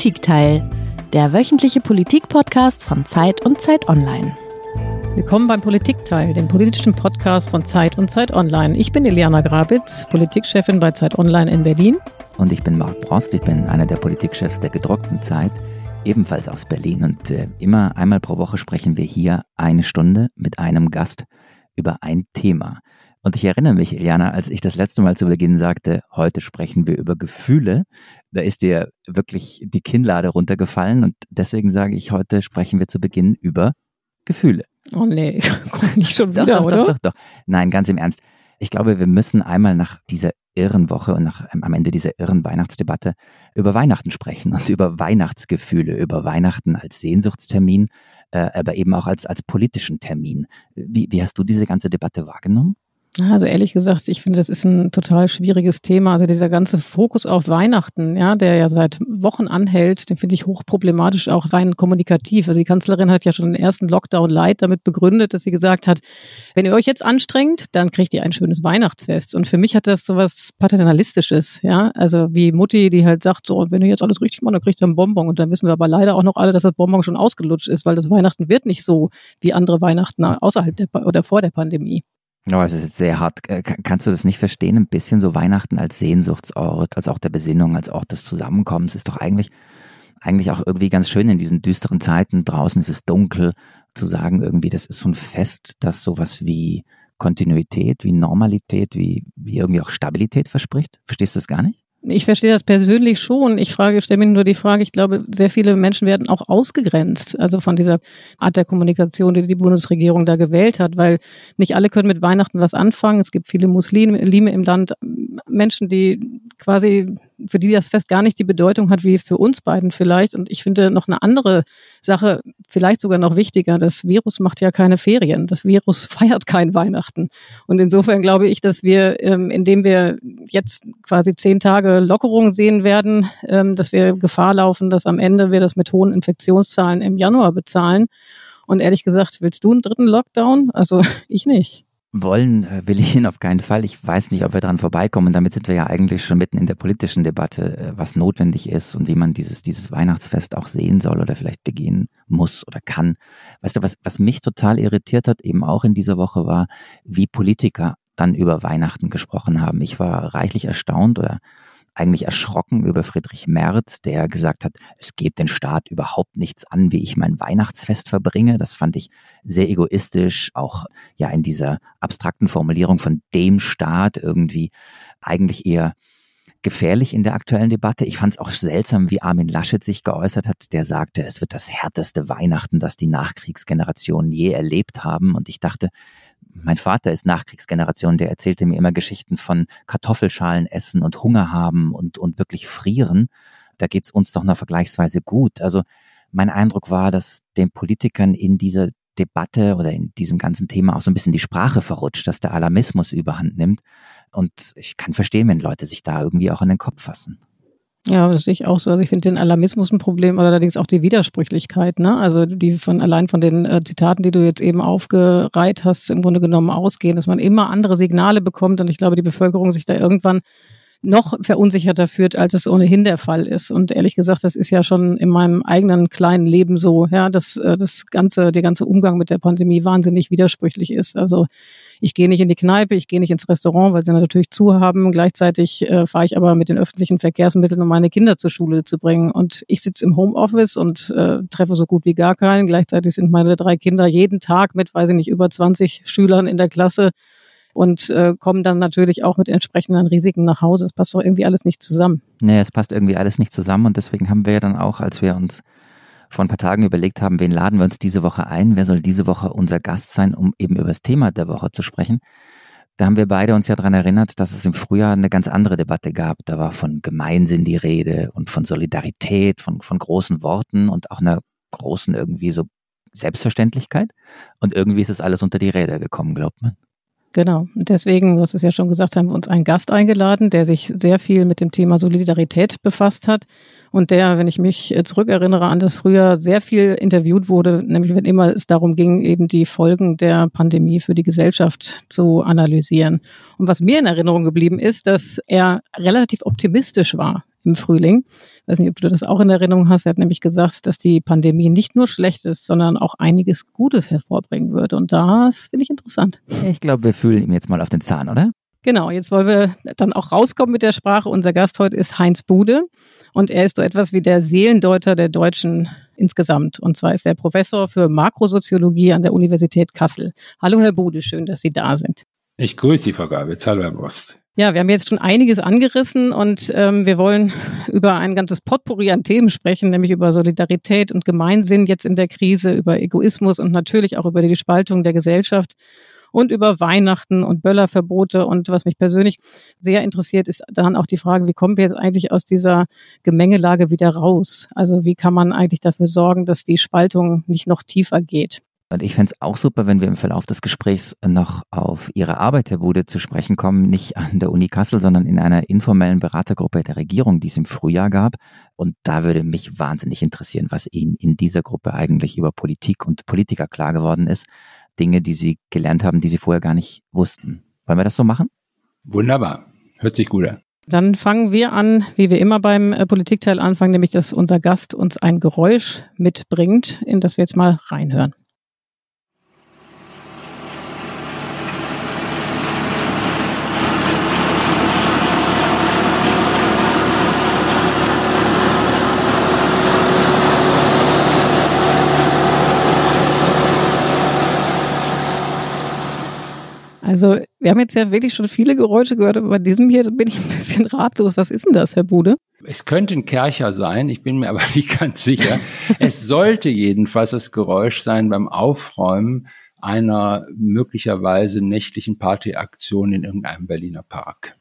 Politikteil, der wöchentliche Politikpodcast von Zeit und Zeit Online. Willkommen beim Politikteil, dem politischen Podcast von Zeit und Zeit Online. Ich bin Eliana Grabitz, Politikchefin bei Zeit Online in Berlin. Und ich bin Marc Prost, ich bin einer der Politikchefs der gedruckten Zeit, ebenfalls aus Berlin. Und äh, immer einmal pro Woche sprechen wir hier eine Stunde mit einem Gast über ein Thema. Und ich erinnere mich, Iliana, als ich das letzte Mal zu Beginn sagte, heute sprechen wir über Gefühle, da ist dir wirklich die Kinnlade runtergefallen und deswegen sage ich, heute sprechen wir zu Beginn über Gefühle. Oh nee, komm nicht schon wieder, doch, doch, oder? Doch, doch, doch. Nein, ganz im Ernst. Ich glaube, wir müssen einmal nach dieser irren Woche und nach, am Ende dieser irren Weihnachtsdebatte über Weihnachten sprechen und über Weihnachtsgefühle, über Weihnachten als Sehnsuchtstermin, äh, aber eben auch als, als politischen Termin. Wie, wie hast du diese ganze Debatte wahrgenommen? Also ehrlich gesagt, ich finde, das ist ein total schwieriges Thema. Also dieser ganze Fokus auf Weihnachten, ja, der ja seit Wochen anhält, den finde ich hochproblematisch, auch rein kommunikativ. Also die Kanzlerin hat ja schon den ersten Lockdown Light damit begründet, dass sie gesagt hat, wenn ihr euch jetzt anstrengt, dann kriegt ihr ein schönes Weihnachtsfest. Und für mich hat das sowas paternalistisches, ja. Also wie Mutti, die halt sagt, so, wenn ihr jetzt alles richtig macht, dann kriegt ihr ein Bonbon. Und dann wissen wir aber leider auch noch alle, dass das Bonbon schon ausgelutscht ist, weil das Weihnachten wird nicht so wie andere Weihnachten außerhalb der oder vor der Pandemie. Oh, es ist jetzt sehr hart. Äh, kannst du das nicht verstehen? Ein bisschen so Weihnachten als Sehnsuchtsort, als auch der Besinnung, als Ort des Zusammenkommens ist doch eigentlich, eigentlich auch irgendwie ganz schön in diesen düsteren Zeiten. Draußen ist es dunkel, zu sagen irgendwie, das ist so ein Fest, das sowas wie Kontinuität, wie Normalität, wie, wie irgendwie auch Stabilität verspricht. Verstehst du das gar nicht? Ich verstehe das persönlich schon. Ich frage, stelle mir nur die Frage, ich glaube, sehr viele Menschen werden auch ausgegrenzt, also von dieser Art der Kommunikation, die die Bundesregierung da gewählt hat, weil nicht alle können mit Weihnachten was anfangen. Es gibt viele Muslime im Land, Menschen, die quasi, für die das Fest gar nicht die Bedeutung hat wie für uns beiden vielleicht. Und ich finde noch eine andere Sache, vielleicht sogar noch wichtiger, das Virus macht ja keine Ferien. Das Virus feiert kein Weihnachten. Und insofern glaube ich, dass wir, ähm, indem wir jetzt quasi zehn Tage Lockerung sehen werden, ähm, dass wir Gefahr laufen, dass am Ende wir das mit hohen Infektionszahlen im Januar bezahlen. Und ehrlich gesagt, willst du einen dritten Lockdown? Also ich nicht. Wollen äh, will ich ihn auf keinen Fall. Ich weiß nicht, ob wir daran vorbeikommen. Damit sind wir ja eigentlich schon mitten in der politischen Debatte, äh, was notwendig ist und wie man dieses, dieses Weihnachtsfest auch sehen soll oder vielleicht begehen muss oder kann. Weißt du, was, was mich total irritiert hat, eben auch in dieser Woche, war, wie Politiker dann über Weihnachten gesprochen haben. Ich war reichlich erstaunt oder eigentlich erschrocken über Friedrich Merz, der gesagt hat, es geht den Staat überhaupt nichts an, wie ich mein Weihnachtsfest verbringe. Das fand ich sehr egoistisch, auch ja in dieser abstrakten Formulierung von dem Staat irgendwie eigentlich eher gefährlich in der aktuellen Debatte. Ich fand es auch seltsam, wie Armin Laschet sich geäußert hat. Der sagte, es wird das härteste Weihnachten, das die Nachkriegsgenerationen je erlebt haben. Und ich dachte, mein Vater ist Nachkriegsgeneration, der erzählte mir immer Geschichten von Kartoffelschalen essen und Hunger haben und, und wirklich frieren. Da geht's uns doch noch vergleichsweise gut. Also mein Eindruck war, dass den Politikern in dieser Debatte oder in diesem ganzen Thema auch so ein bisschen die Sprache verrutscht, dass der Alarmismus überhand nimmt. Und ich kann verstehen, wenn Leute sich da irgendwie auch an den Kopf fassen. Ja, das sehe ich auch so. Also ich finde den Alarmismus ein Problem, allerdings auch die Widersprüchlichkeit, ne? Also die von allein von den äh, Zitaten, die du jetzt eben aufgereiht hast, im Grunde genommen ausgehen, dass man immer andere Signale bekommt und ich glaube, die Bevölkerung sich da irgendwann noch verunsicherter führt, als es ohnehin der Fall ist. Und ehrlich gesagt, das ist ja schon in meinem eigenen kleinen Leben so, ja, dass äh, das ganze, der ganze Umgang mit der Pandemie wahnsinnig widersprüchlich ist. Also ich gehe nicht in die Kneipe, ich gehe nicht ins Restaurant, weil sie natürlich zu haben. Gleichzeitig äh, fahre ich aber mit den öffentlichen Verkehrsmitteln, um meine Kinder zur Schule zu bringen. Und ich sitze im Homeoffice und äh, treffe so gut wie gar keinen. Gleichzeitig sind meine drei Kinder jeden Tag mit, weiß ich nicht, über 20 Schülern in der Klasse und äh, kommen dann natürlich auch mit entsprechenden Risiken nach Hause. Es passt doch irgendwie alles nicht zusammen. Nee, es passt irgendwie alles nicht zusammen und deswegen haben wir ja dann auch, als wir uns vor ein paar Tagen überlegt haben, wen laden wir uns diese Woche ein, wer soll diese Woche unser Gast sein, um eben über das Thema der Woche zu sprechen. Da haben wir beide uns ja daran erinnert, dass es im Frühjahr eine ganz andere Debatte gab. Da war von Gemeinsinn die Rede und von Solidarität, von, von großen Worten und auch einer großen irgendwie so Selbstverständlichkeit. Und irgendwie ist es alles unter die Räder gekommen, glaubt man. Genau. Und deswegen, du hast es ja schon gesagt, haben wir uns einen Gast eingeladen, der sich sehr viel mit dem Thema Solidarität befasst hat und der, wenn ich mich zurückerinnere an das früher sehr viel interviewt wurde, nämlich wenn immer es darum ging, eben die Folgen der Pandemie für die Gesellschaft zu analysieren. Und was mir in Erinnerung geblieben ist, dass er relativ optimistisch war im Frühling. Ich weiß nicht, ob du das auch in Erinnerung hast. Er hat nämlich gesagt, dass die Pandemie nicht nur schlecht ist, sondern auch einiges Gutes hervorbringen würde. Und das finde ich interessant. Ich glaube, wir fühlen ihm jetzt mal auf den Zahn, oder? Genau, jetzt wollen wir dann auch rauskommen mit der Sprache. Unser Gast heute ist Heinz Bude und er ist so etwas wie der Seelendeuter der Deutschen insgesamt. Und zwar ist er Professor für Makrosoziologie an der Universität Kassel. Hallo, Herr Bude, schön, dass Sie da sind. Ich grüße Sie, Frau Gabitz. Hallo, Herr Brust. Ja, wir haben jetzt schon einiges angerissen und ähm, wir wollen über ein ganzes Potpourri an Themen sprechen, nämlich über Solidarität und Gemeinsinn jetzt in der Krise, über Egoismus und natürlich auch über die Spaltung der Gesellschaft und über Weihnachten und Böllerverbote. Und was mich persönlich sehr interessiert, ist dann auch die Frage, wie kommen wir jetzt eigentlich aus dieser Gemengelage wieder raus? Also wie kann man eigentlich dafür sorgen, dass die Spaltung nicht noch tiefer geht? Und ich fände es auch super, wenn wir im Verlauf des Gesprächs noch auf Ihre Arbeit, Herr Bude, zu sprechen kommen, nicht an der Uni Kassel, sondern in einer informellen Beratergruppe der Regierung, die es im Frühjahr gab. Und da würde mich wahnsinnig interessieren, was Ihnen in dieser Gruppe eigentlich über Politik und Politiker klar geworden ist. Dinge, die Sie gelernt haben, die Sie vorher gar nicht wussten. Wollen wir das so machen? Wunderbar. Hört sich gut an. Dann fangen wir an, wie wir immer beim äh, Politikteil anfangen, nämlich dass unser Gast uns ein Geräusch mitbringt, in das wir jetzt mal reinhören. Also wir haben jetzt ja wirklich schon viele Geräusche gehört, aber bei diesem hier bin ich ein bisschen ratlos. Was ist denn das, Herr Bude? Es könnte ein Kercher sein, ich bin mir aber nicht ganz sicher. es sollte jedenfalls das Geräusch sein beim Aufräumen einer möglicherweise nächtlichen Partyaktion in irgendeinem Berliner Park.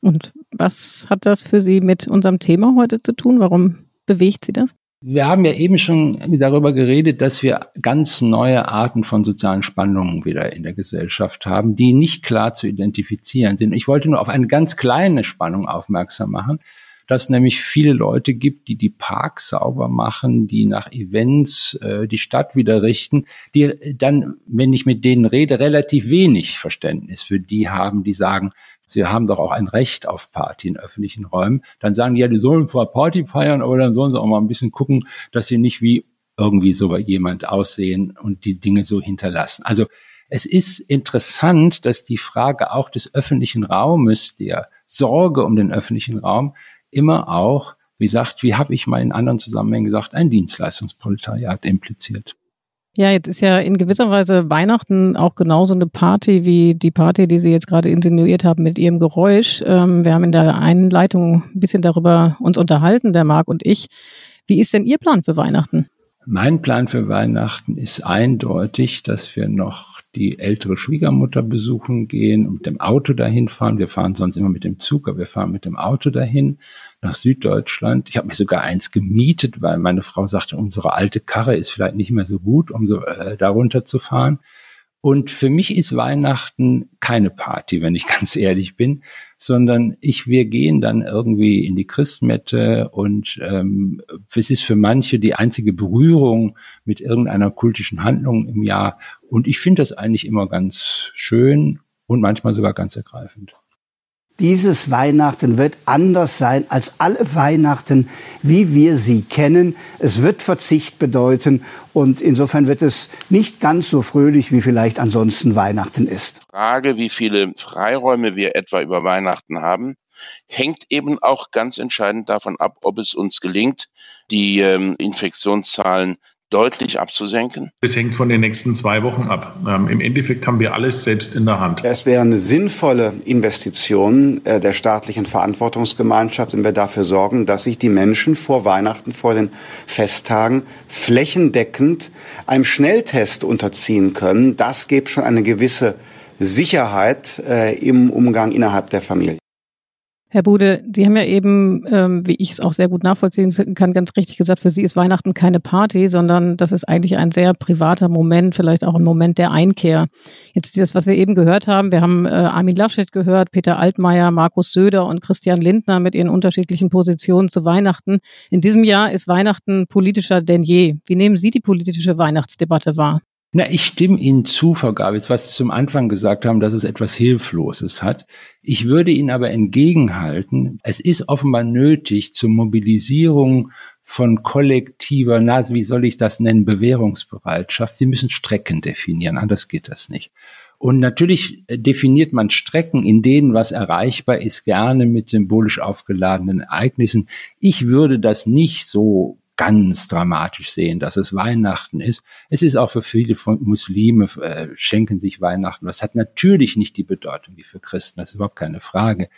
Und was hat das für Sie mit unserem Thema heute zu tun? Warum bewegt Sie das? Wir haben ja eben schon darüber geredet, dass wir ganz neue Arten von sozialen Spannungen wieder in der Gesellschaft haben, die nicht klar zu identifizieren sind. Ich wollte nur auf eine ganz kleine Spannung aufmerksam machen, dass nämlich viele Leute gibt, die die Parks sauber machen, die nach Events äh, die Stadt wieder richten, die dann, wenn ich mit denen rede, relativ wenig Verständnis für die haben, die sagen, Sie haben doch auch ein Recht auf Party in öffentlichen Räumen. Dann sagen die ja, die sollen zwar Party feiern, aber dann sollen sie auch mal ein bisschen gucken, dass sie nicht wie irgendwie so jemand aussehen und die Dinge so hinterlassen. Also es ist interessant, dass die Frage auch des öffentlichen Raumes, der Sorge um den öffentlichen Raum, immer auch, wie gesagt, wie habe ich mal in anderen Zusammenhängen gesagt, ein Dienstleistungsproletariat impliziert. Ja, jetzt ist ja in gewisser Weise Weihnachten auch genauso eine Party wie die Party, die Sie jetzt gerade insinuiert haben mit Ihrem Geräusch. Ähm, wir haben in der Einleitung ein bisschen darüber uns unterhalten, der Marc und ich. Wie ist denn Ihr Plan für Weihnachten? Mein Plan für Weihnachten ist eindeutig, dass wir noch die ältere Schwiegermutter besuchen gehen und mit dem Auto dahin fahren. Wir fahren sonst immer mit dem Zug, aber wir fahren mit dem Auto dahin nach Süddeutschland. Ich habe mir sogar eins gemietet, weil meine Frau sagte, unsere alte Karre ist vielleicht nicht mehr so gut, um so äh, darunter zu fahren. Und für mich ist Weihnachten keine Party, wenn ich ganz ehrlich bin, sondern ich, wir gehen dann irgendwie in die Christmette und ähm, es ist für manche die einzige Berührung mit irgendeiner kultischen Handlung im Jahr. Und ich finde das eigentlich immer ganz schön und manchmal sogar ganz ergreifend. Dieses Weihnachten wird anders sein als alle Weihnachten, wie wir sie kennen. Es wird Verzicht bedeuten und insofern wird es nicht ganz so fröhlich, wie vielleicht ansonsten Weihnachten ist. Frage, wie viele Freiräume wir etwa über Weihnachten haben, hängt eben auch ganz entscheidend davon ab, ob es uns gelingt, die ähm, Infektionszahlen deutlich abzusenken? Es hängt von den nächsten zwei Wochen ab. Ähm, Im Endeffekt haben wir alles selbst in der Hand. Es wäre eine sinnvolle Investition äh, der staatlichen Verantwortungsgemeinschaft, wenn wir dafür sorgen, dass sich die Menschen vor Weihnachten, vor den Festtagen flächendeckend einem Schnelltest unterziehen können. Das gibt schon eine gewisse Sicherheit äh, im Umgang innerhalb der Familie. Herr Bude, Sie haben ja eben, ähm, wie ich es auch sehr gut nachvollziehen kann, ganz richtig gesagt, für Sie ist Weihnachten keine Party, sondern das ist eigentlich ein sehr privater Moment, vielleicht auch ein Moment der Einkehr. Jetzt das, was wir eben gehört haben, wir haben äh, Armin Laschet gehört, Peter Altmaier, Markus Söder und Christian Lindner mit ihren unterschiedlichen Positionen zu Weihnachten. In diesem Jahr ist Weihnachten politischer denn je. Wie nehmen Sie die politische Weihnachtsdebatte wahr? Na, ich stimme Ihnen zu, Frau Gabitz, was Sie zum Anfang gesagt haben, dass es etwas Hilfloses hat. Ich würde Ihnen aber entgegenhalten, es ist offenbar nötig zur Mobilisierung von kollektiver, na, wie soll ich das nennen, Bewährungsbereitschaft. Sie müssen Strecken definieren, anders geht das nicht. Und natürlich definiert man Strecken, in denen was erreichbar ist, gerne mit symbolisch aufgeladenen Ereignissen. Ich würde das nicht so ganz dramatisch sehen, dass es Weihnachten ist. Es ist auch für viele Muslime, äh, schenken sich Weihnachten. Das hat natürlich nicht die Bedeutung wie für Christen, das ist überhaupt keine Frage.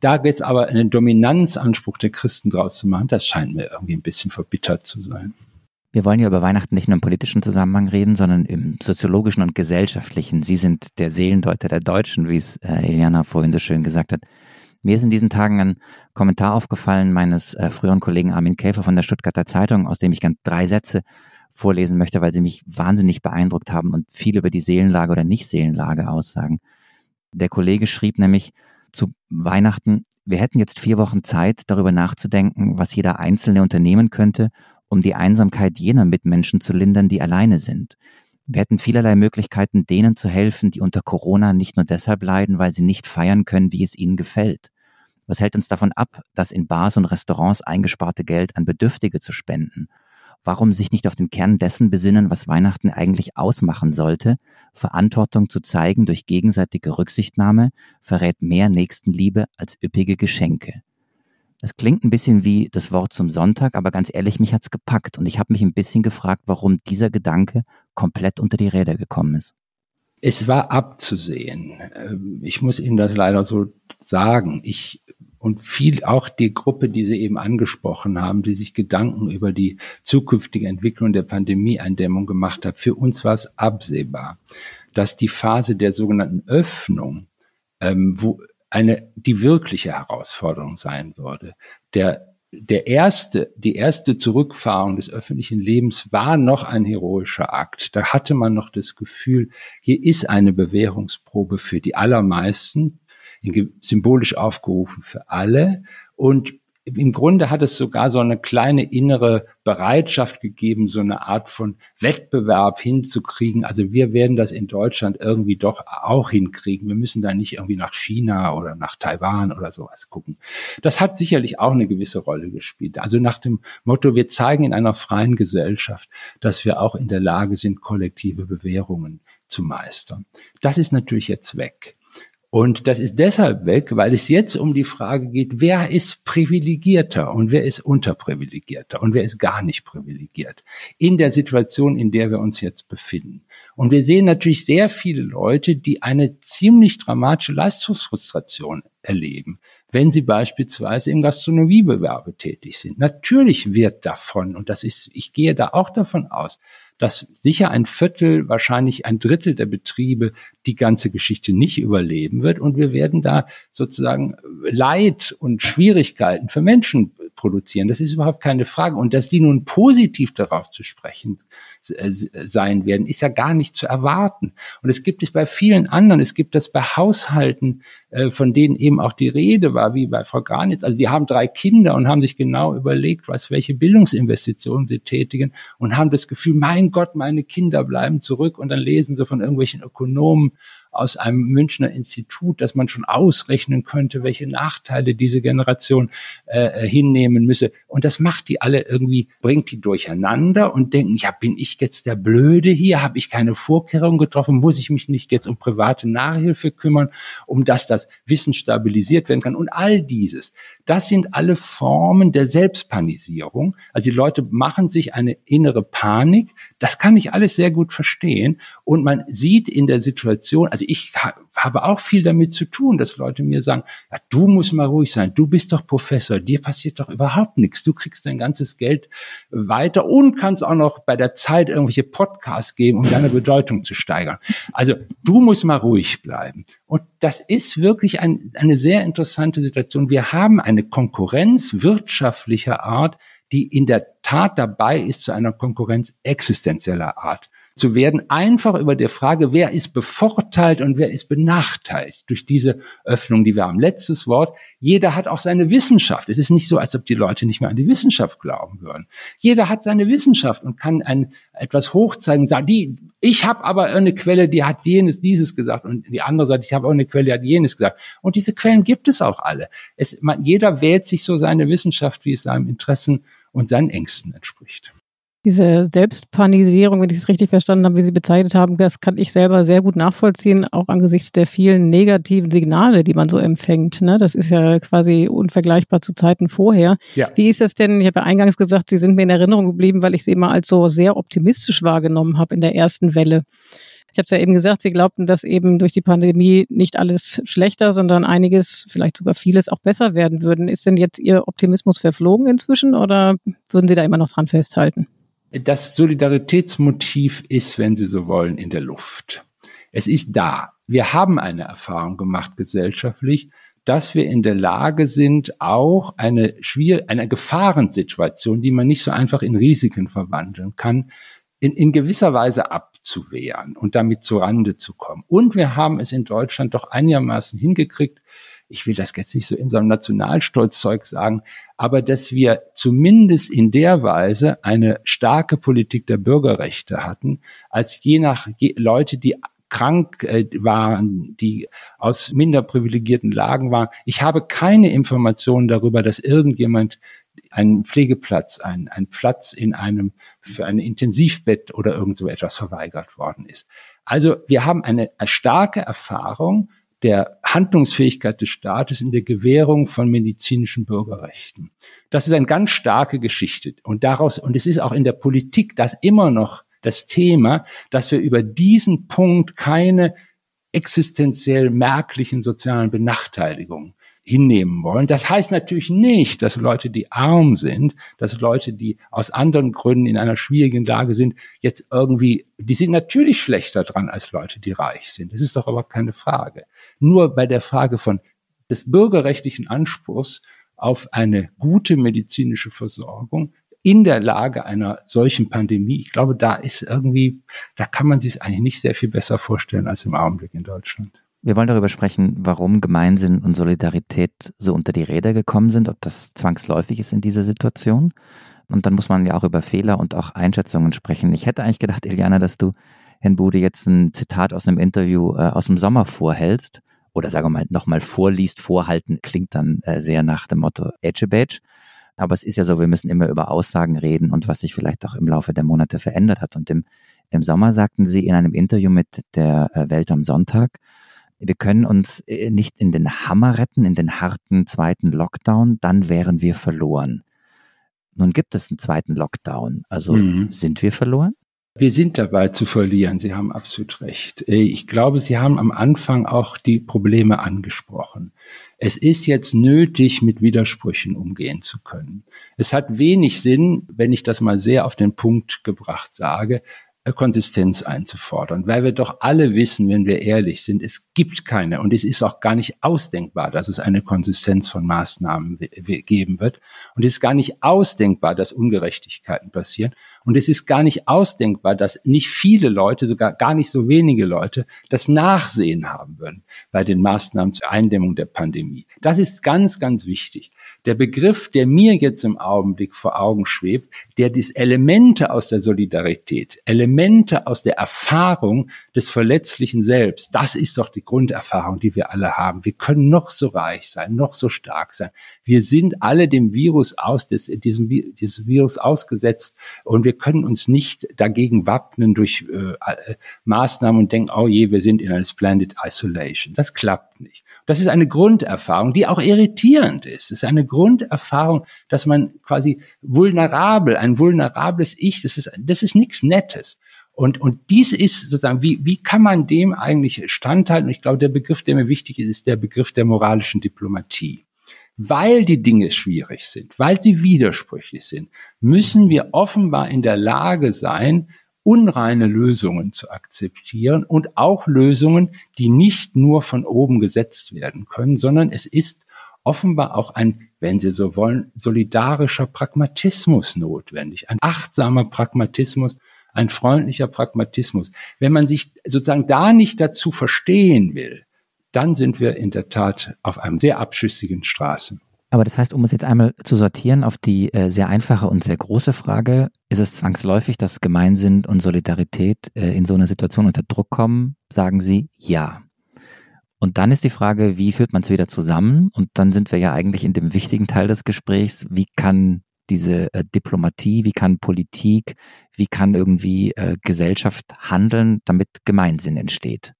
Da jetzt aber einen Dominanzanspruch der Christen draus zu machen, das scheint mir irgendwie ein bisschen verbittert zu sein. Wir wollen ja über Weihnachten nicht nur im politischen Zusammenhang reden, sondern im soziologischen und gesellschaftlichen. Sie sind der Seelendeuter der Deutschen, wie es äh, Eliana vorhin so schön gesagt hat. Mir ist in diesen Tagen ein Kommentar aufgefallen meines äh, früheren Kollegen Armin Käfer von der Stuttgarter Zeitung, aus dem ich ganz drei Sätze vorlesen möchte, weil sie mich wahnsinnig beeindruckt haben und viel über die Seelenlage oder Nicht-Seelenlage aussagen. Der Kollege schrieb nämlich zu Weihnachten, wir hätten jetzt vier Wochen Zeit, darüber nachzudenken, was jeder Einzelne unternehmen könnte, um die Einsamkeit jener Mitmenschen zu lindern, die alleine sind. Wir hätten vielerlei Möglichkeiten, denen zu helfen, die unter Corona nicht nur deshalb leiden, weil sie nicht feiern können, wie es ihnen gefällt. Was hält uns davon ab, das in Bars und Restaurants eingesparte Geld an Bedürftige zu spenden? Warum sich nicht auf den Kern dessen besinnen, was Weihnachten eigentlich ausmachen sollte? Verantwortung zu zeigen durch gegenseitige Rücksichtnahme verrät mehr Nächstenliebe als üppige Geschenke. Das klingt ein bisschen wie das Wort zum Sonntag, aber ganz ehrlich, mich hat's gepackt und ich habe mich ein bisschen gefragt, warum dieser Gedanke komplett unter die Räder gekommen ist. Es war abzusehen. Ähm, ich muss Ihnen das leider so sagen. Ich und viel auch die Gruppe, die Sie eben angesprochen haben, die sich Gedanken über die zukünftige Entwicklung der Pandemieeindämmung gemacht hat. Für uns war es absehbar, dass die Phase der sogenannten Öffnung, ähm, wo eine, die wirkliche Herausforderung sein würde. Der, der erste, die erste Zurückfahrung des öffentlichen Lebens war noch ein heroischer Akt. Da hatte man noch das Gefühl, hier ist eine Bewährungsprobe für die allermeisten, symbolisch aufgerufen für alle. Und im Grunde hat es sogar so eine kleine innere Bereitschaft gegeben, so eine Art von Wettbewerb hinzukriegen. Also wir werden das in Deutschland irgendwie doch auch hinkriegen. Wir müssen da nicht irgendwie nach China oder nach Taiwan oder sowas gucken. Das hat sicherlich auch eine gewisse Rolle gespielt. Also nach dem Motto, wir zeigen in einer freien Gesellschaft, dass wir auch in der Lage sind, kollektive Bewährungen zu meistern. Das ist natürlich jetzt weg. Und das ist deshalb weg, weil es jetzt um die Frage geht, wer ist privilegierter und wer ist unterprivilegierter und wer ist gar nicht privilegiert in der Situation, in der wir uns jetzt befinden. Und wir sehen natürlich sehr viele Leute, die eine ziemlich dramatische Leistungsfrustration erleben, wenn sie beispielsweise im Gastronomiebewerbe tätig sind. Natürlich wird davon, und das ist, ich gehe da auch davon aus, dass sicher ein Viertel, wahrscheinlich ein Drittel der Betriebe die ganze Geschichte nicht überleben wird. Und wir werden da sozusagen Leid und Schwierigkeiten für Menschen produzieren. Das ist überhaupt keine Frage. Und dass die nun positiv darauf zu sprechen sein werden, ist ja gar nicht zu erwarten. Und es gibt es bei vielen anderen. Es gibt das bei Haushalten, äh, von denen eben auch die Rede war, wie bei Frau Granitz. Also die haben drei Kinder und haben sich genau überlegt, was, welche Bildungsinvestitionen sie tätigen und haben das Gefühl, mein Gott, meine Kinder bleiben zurück und dann lesen sie von irgendwelchen Ökonomen, aus einem Münchner Institut, dass man schon ausrechnen könnte, welche Nachteile diese Generation äh, hinnehmen müsse. Und das macht die alle irgendwie, bringt die durcheinander und denken, ja, bin ich jetzt der Blöde hier? Habe ich keine Vorkehrungen getroffen? Muss ich mich nicht jetzt um private Nachhilfe kümmern, um dass das Wissen stabilisiert werden kann? Und all dieses, das sind alle Formen der Selbstpanisierung. Also die Leute machen sich eine innere Panik. Das kann ich alles sehr gut verstehen. Und man sieht in der Situation, also ich habe auch viel damit zu tun, dass Leute mir sagen, ja, du musst mal ruhig sein, du bist doch Professor, dir passiert doch überhaupt nichts, du kriegst dein ganzes Geld weiter und kannst auch noch bei der Zeit irgendwelche Podcasts geben, um deine Bedeutung zu steigern. Also du musst mal ruhig bleiben. Und das ist wirklich ein, eine sehr interessante Situation. Wir haben eine Konkurrenz wirtschaftlicher Art, die in der Tat dabei ist zu einer Konkurrenz existenzieller Art zu werden, einfach über der Frage, wer ist bevorteilt und wer ist benachteiligt durch diese Öffnung, die wir haben. Letztes Wort, jeder hat auch seine Wissenschaft. Es ist nicht so, als ob die Leute nicht mehr an die Wissenschaft glauben würden. Jeder hat seine Wissenschaft und kann ein, etwas hochzeigen und sagen, die, ich habe aber eine Quelle, die hat jenes, dieses gesagt und die andere Seite, ich habe auch eine Quelle, die hat jenes gesagt. Und diese Quellen gibt es auch alle. Es, man, jeder wählt sich so seine Wissenschaft, wie es seinem Interessen und seinen Ängsten entspricht. Diese Selbstpanisierung, wenn ich es richtig verstanden habe, wie Sie bezeichnet haben, das kann ich selber sehr gut nachvollziehen, auch angesichts der vielen negativen Signale, die man so empfängt. Ne? Das ist ja quasi unvergleichbar zu Zeiten vorher. Ja. Wie ist das denn? Ich habe ja eingangs gesagt, Sie sind mir in Erinnerung geblieben, weil ich Sie immer als so sehr optimistisch wahrgenommen habe in der ersten Welle. Ich habe es ja eben gesagt, Sie glaubten, dass eben durch die Pandemie nicht alles schlechter, sondern einiges, vielleicht sogar vieles auch besser werden würden. Ist denn jetzt Ihr Optimismus verflogen inzwischen oder würden Sie da immer noch dran festhalten? Das Solidaritätsmotiv ist, wenn Sie so wollen, in der Luft. Es ist da. Wir haben eine Erfahrung gemacht gesellschaftlich, dass wir in der Lage sind, auch eine schwierige, eine Gefahrensituation, die man nicht so einfach in Risiken verwandeln kann, in, in gewisser Weise abzuwehren und damit zu Rande zu kommen. Und wir haben es in Deutschland doch einigermaßen hingekriegt, ich will das jetzt nicht so in so einem Nationalstolzzeug sagen, aber dass wir zumindest in der Weise eine starke Politik der Bürgerrechte hatten, als je nach Leute, die krank äh, waren, die aus minder privilegierten Lagen waren. Ich habe keine Informationen darüber, dass irgendjemand einen Pflegeplatz, ein, ein Platz in einem, für ein Intensivbett oder irgend so etwas verweigert worden ist. Also wir haben eine starke Erfahrung der Handlungsfähigkeit des Staates in der Gewährung von medizinischen Bürgerrechten. Das ist eine ganz starke Geschichte. Und daraus, und es ist auch in der Politik das immer noch das Thema, dass wir über diesen Punkt keine existenziell merklichen sozialen Benachteiligungen hinnehmen wollen. Das heißt natürlich nicht, dass Leute, die arm sind, dass Leute, die aus anderen Gründen in einer schwierigen Lage sind, jetzt irgendwie, die sind natürlich schlechter dran als Leute, die reich sind. Das ist doch aber keine Frage. Nur bei der Frage von des bürgerrechtlichen Anspruchs auf eine gute medizinische Versorgung in der Lage einer solchen Pandemie, ich glaube, da ist irgendwie, da kann man sich eigentlich nicht sehr viel besser vorstellen als im Augenblick in Deutschland. Wir wollen darüber sprechen, warum Gemeinsinn und Solidarität so unter die Räder gekommen sind, ob das zwangsläufig ist in dieser Situation. Und dann muss man ja auch über Fehler und auch Einschätzungen sprechen. Ich hätte eigentlich gedacht, Iliana, dass du Herrn Bude jetzt ein Zitat aus einem Interview äh, aus dem Sommer vorhältst oder sagen wir mal nochmal vorliest, vorhalten, klingt dann äh, sehr nach dem Motto Edgebadge. Aber es ist ja so, wir müssen immer über Aussagen reden und was sich vielleicht auch im Laufe der Monate verändert hat. Und im, im Sommer sagten Sie in einem Interview mit der äh, Welt am Sonntag, wir können uns äh, nicht in den Hammer retten, in den harten zweiten Lockdown, dann wären wir verloren. Nun gibt es einen zweiten Lockdown. Also mhm. sind wir verloren? Wir sind dabei zu verlieren. Sie haben absolut recht. Äh, ich glaube, Sie haben am Anfang auch die Probleme angesprochen. Es ist jetzt nötig, mit Widersprüchen umgehen zu können. Es hat wenig Sinn, wenn ich das mal sehr auf den Punkt gebracht sage, Konsistenz einzufordern, weil wir doch alle wissen, wenn wir ehrlich sind, es gibt keine und es ist auch gar nicht ausdenkbar, dass es eine Konsistenz von Maßnahmen geben wird und es ist gar nicht ausdenkbar, dass Ungerechtigkeiten passieren und es ist gar nicht ausdenkbar, dass nicht viele Leute, sogar gar nicht so wenige Leute, das Nachsehen haben würden bei den Maßnahmen zur Eindämmung der Pandemie. Das ist ganz, ganz wichtig. Der Begriff, der mir jetzt im Augenblick vor Augen schwebt, der dies Elemente aus der Solidarität, Elemente aus der Erfahrung des Verletzlichen selbst, das ist doch die Grunderfahrung, die wir alle haben. Wir können noch so reich sein, noch so stark sein. Wir sind alle dem Virus aus, des, diesem, dieses Virus ausgesetzt und wir können uns nicht dagegen wappnen durch äh, äh Maßnahmen und denken, oh je, wir sind in einer Splendid Isolation. Das klappt nicht. Das ist eine Grunderfahrung, die auch irritierend ist. Es ist eine Grunderfahrung, dass man quasi vulnerabel, ein vulnerables Ich, das ist, das ist nichts Nettes. Und, und dies ist sozusagen, wie, wie kann man dem eigentlich standhalten? Und ich glaube, der Begriff, der mir wichtig ist, ist der Begriff der moralischen Diplomatie. Weil die Dinge schwierig sind, weil sie widersprüchlich sind, müssen wir offenbar in der Lage sein, unreine Lösungen zu akzeptieren und auch Lösungen, die nicht nur von oben gesetzt werden können, sondern es ist offenbar auch ein, wenn Sie so wollen, solidarischer Pragmatismus notwendig, ein achtsamer Pragmatismus, ein freundlicher Pragmatismus. Wenn man sich sozusagen da nicht dazu verstehen will, dann sind wir in der Tat auf einem sehr abschüssigen Straßen. Aber das heißt, um es jetzt einmal zu sortieren auf die äh, sehr einfache und sehr große Frage, ist es zwangsläufig, dass Gemeinsinn und Solidarität äh, in so einer Situation unter Druck kommen? Sagen Sie ja. Und dann ist die Frage, wie führt man es wieder zusammen? Und dann sind wir ja eigentlich in dem wichtigen Teil des Gesprächs, wie kann diese äh, Diplomatie, wie kann Politik, wie kann irgendwie äh, Gesellschaft handeln, damit Gemeinsinn entsteht?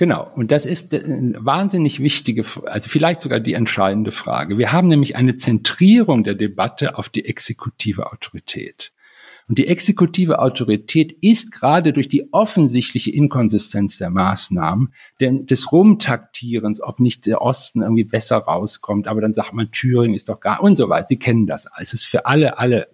Genau, und das ist eine wahnsinnig wichtige, also vielleicht sogar die entscheidende Frage. Wir haben nämlich eine Zentrierung der Debatte auf die exekutive Autorität. Und die exekutive Autorität ist gerade durch die offensichtliche Inkonsistenz der Maßnahmen, denn des Rumtaktierens, ob nicht der Osten irgendwie besser rauskommt, aber dann sagt man, Thüringen ist doch gar und so weiter. Sie kennen das. Es ist für alle, alle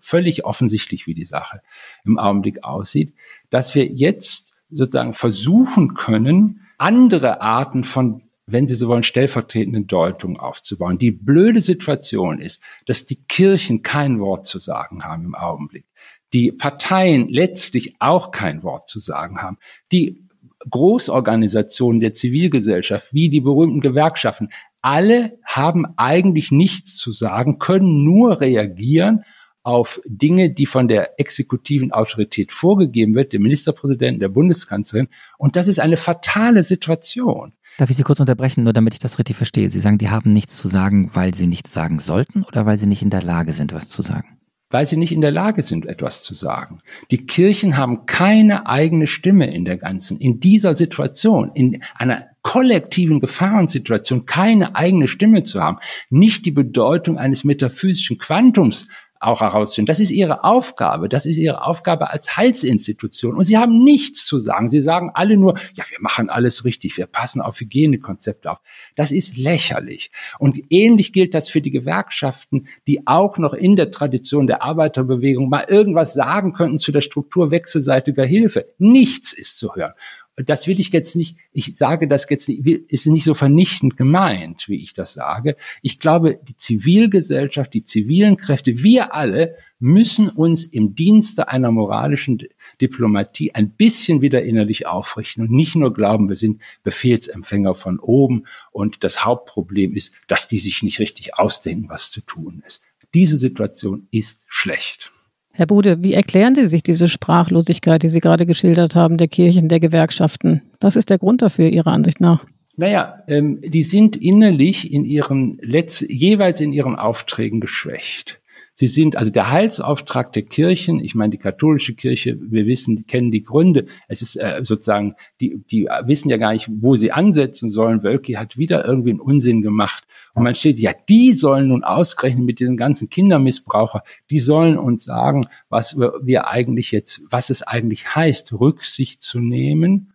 völlig offensichtlich, wie die Sache im Augenblick aussieht, dass wir jetzt sozusagen versuchen können, andere Arten von wenn Sie so wollen, stellvertretenden Deutungen aufzubauen. Die blöde Situation ist, dass die Kirchen kein Wort zu sagen haben im Augenblick. Die Parteien letztlich auch kein Wort zu sagen haben. Die Großorganisationen der Zivilgesellschaft, wie die berühmten Gewerkschaften, alle haben eigentlich nichts zu sagen, können nur reagieren auf Dinge, die von der exekutiven Autorität vorgegeben wird, dem Ministerpräsidenten, der Bundeskanzlerin. Und das ist eine fatale Situation. Darf ich Sie kurz unterbrechen, nur damit ich das richtig verstehe? Sie sagen, die haben nichts zu sagen, weil sie nichts sagen sollten oder weil sie nicht in der Lage sind, was zu sagen? Weil sie nicht in der Lage sind, etwas zu sagen. Die Kirchen haben keine eigene Stimme in der ganzen, in dieser Situation, in einer kollektiven Gefahrensituation keine eigene Stimme zu haben, nicht die Bedeutung eines metaphysischen Quantums auch herausfinden. Das ist ihre Aufgabe. Das ist ihre Aufgabe als Heilsinstitution. Und sie haben nichts zu sagen. Sie sagen alle nur, ja, wir machen alles richtig. Wir passen auf Hygienekonzepte auf. Das ist lächerlich. Und ähnlich gilt das für die Gewerkschaften, die auch noch in der Tradition der Arbeiterbewegung mal irgendwas sagen könnten zu der Struktur wechselseitiger Hilfe. Nichts ist zu hören das will ich jetzt nicht, ich sage das jetzt nicht, ist nicht so vernichtend gemeint, wie ich das sage. Ich glaube, die Zivilgesellschaft, die zivilen Kräfte, wir alle müssen uns im Dienste einer moralischen Diplomatie ein bisschen wieder innerlich aufrichten und nicht nur glauben, wir sind Befehlsempfänger von oben und das Hauptproblem ist, dass die sich nicht richtig ausdenken, was zu tun ist. Diese Situation ist schlecht. Herr Bude, wie erklären Sie sich diese Sprachlosigkeit, die Sie gerade geschildert haben, der Kirchen, der Gewerkschaften? Was ist der Grund dafür Ihrer Ansicht nach? Naja, ähm, die sind innerlich in ihren Letz jeweils in ihren Aufträgen geschwächt. Sie sind also der Heilsauftrag der Kirchen. Ich meine, die katholische Kirche, wir wissen, kennen die Gründe. Es ist äh, sozusagen, die, die wissen ja gar nicht, wo sie ansetzen sollen. Wölki hat wieder irgendwie einen Unsinn gemacht. Und man steht, ja, die sollen nun ausgerechnet mit diesen ganzen Kindermissbraucher, die sollen uns sagen, was wir eigentlich jetzt, was es eigentlich heißt, Rücksicht zu nehmen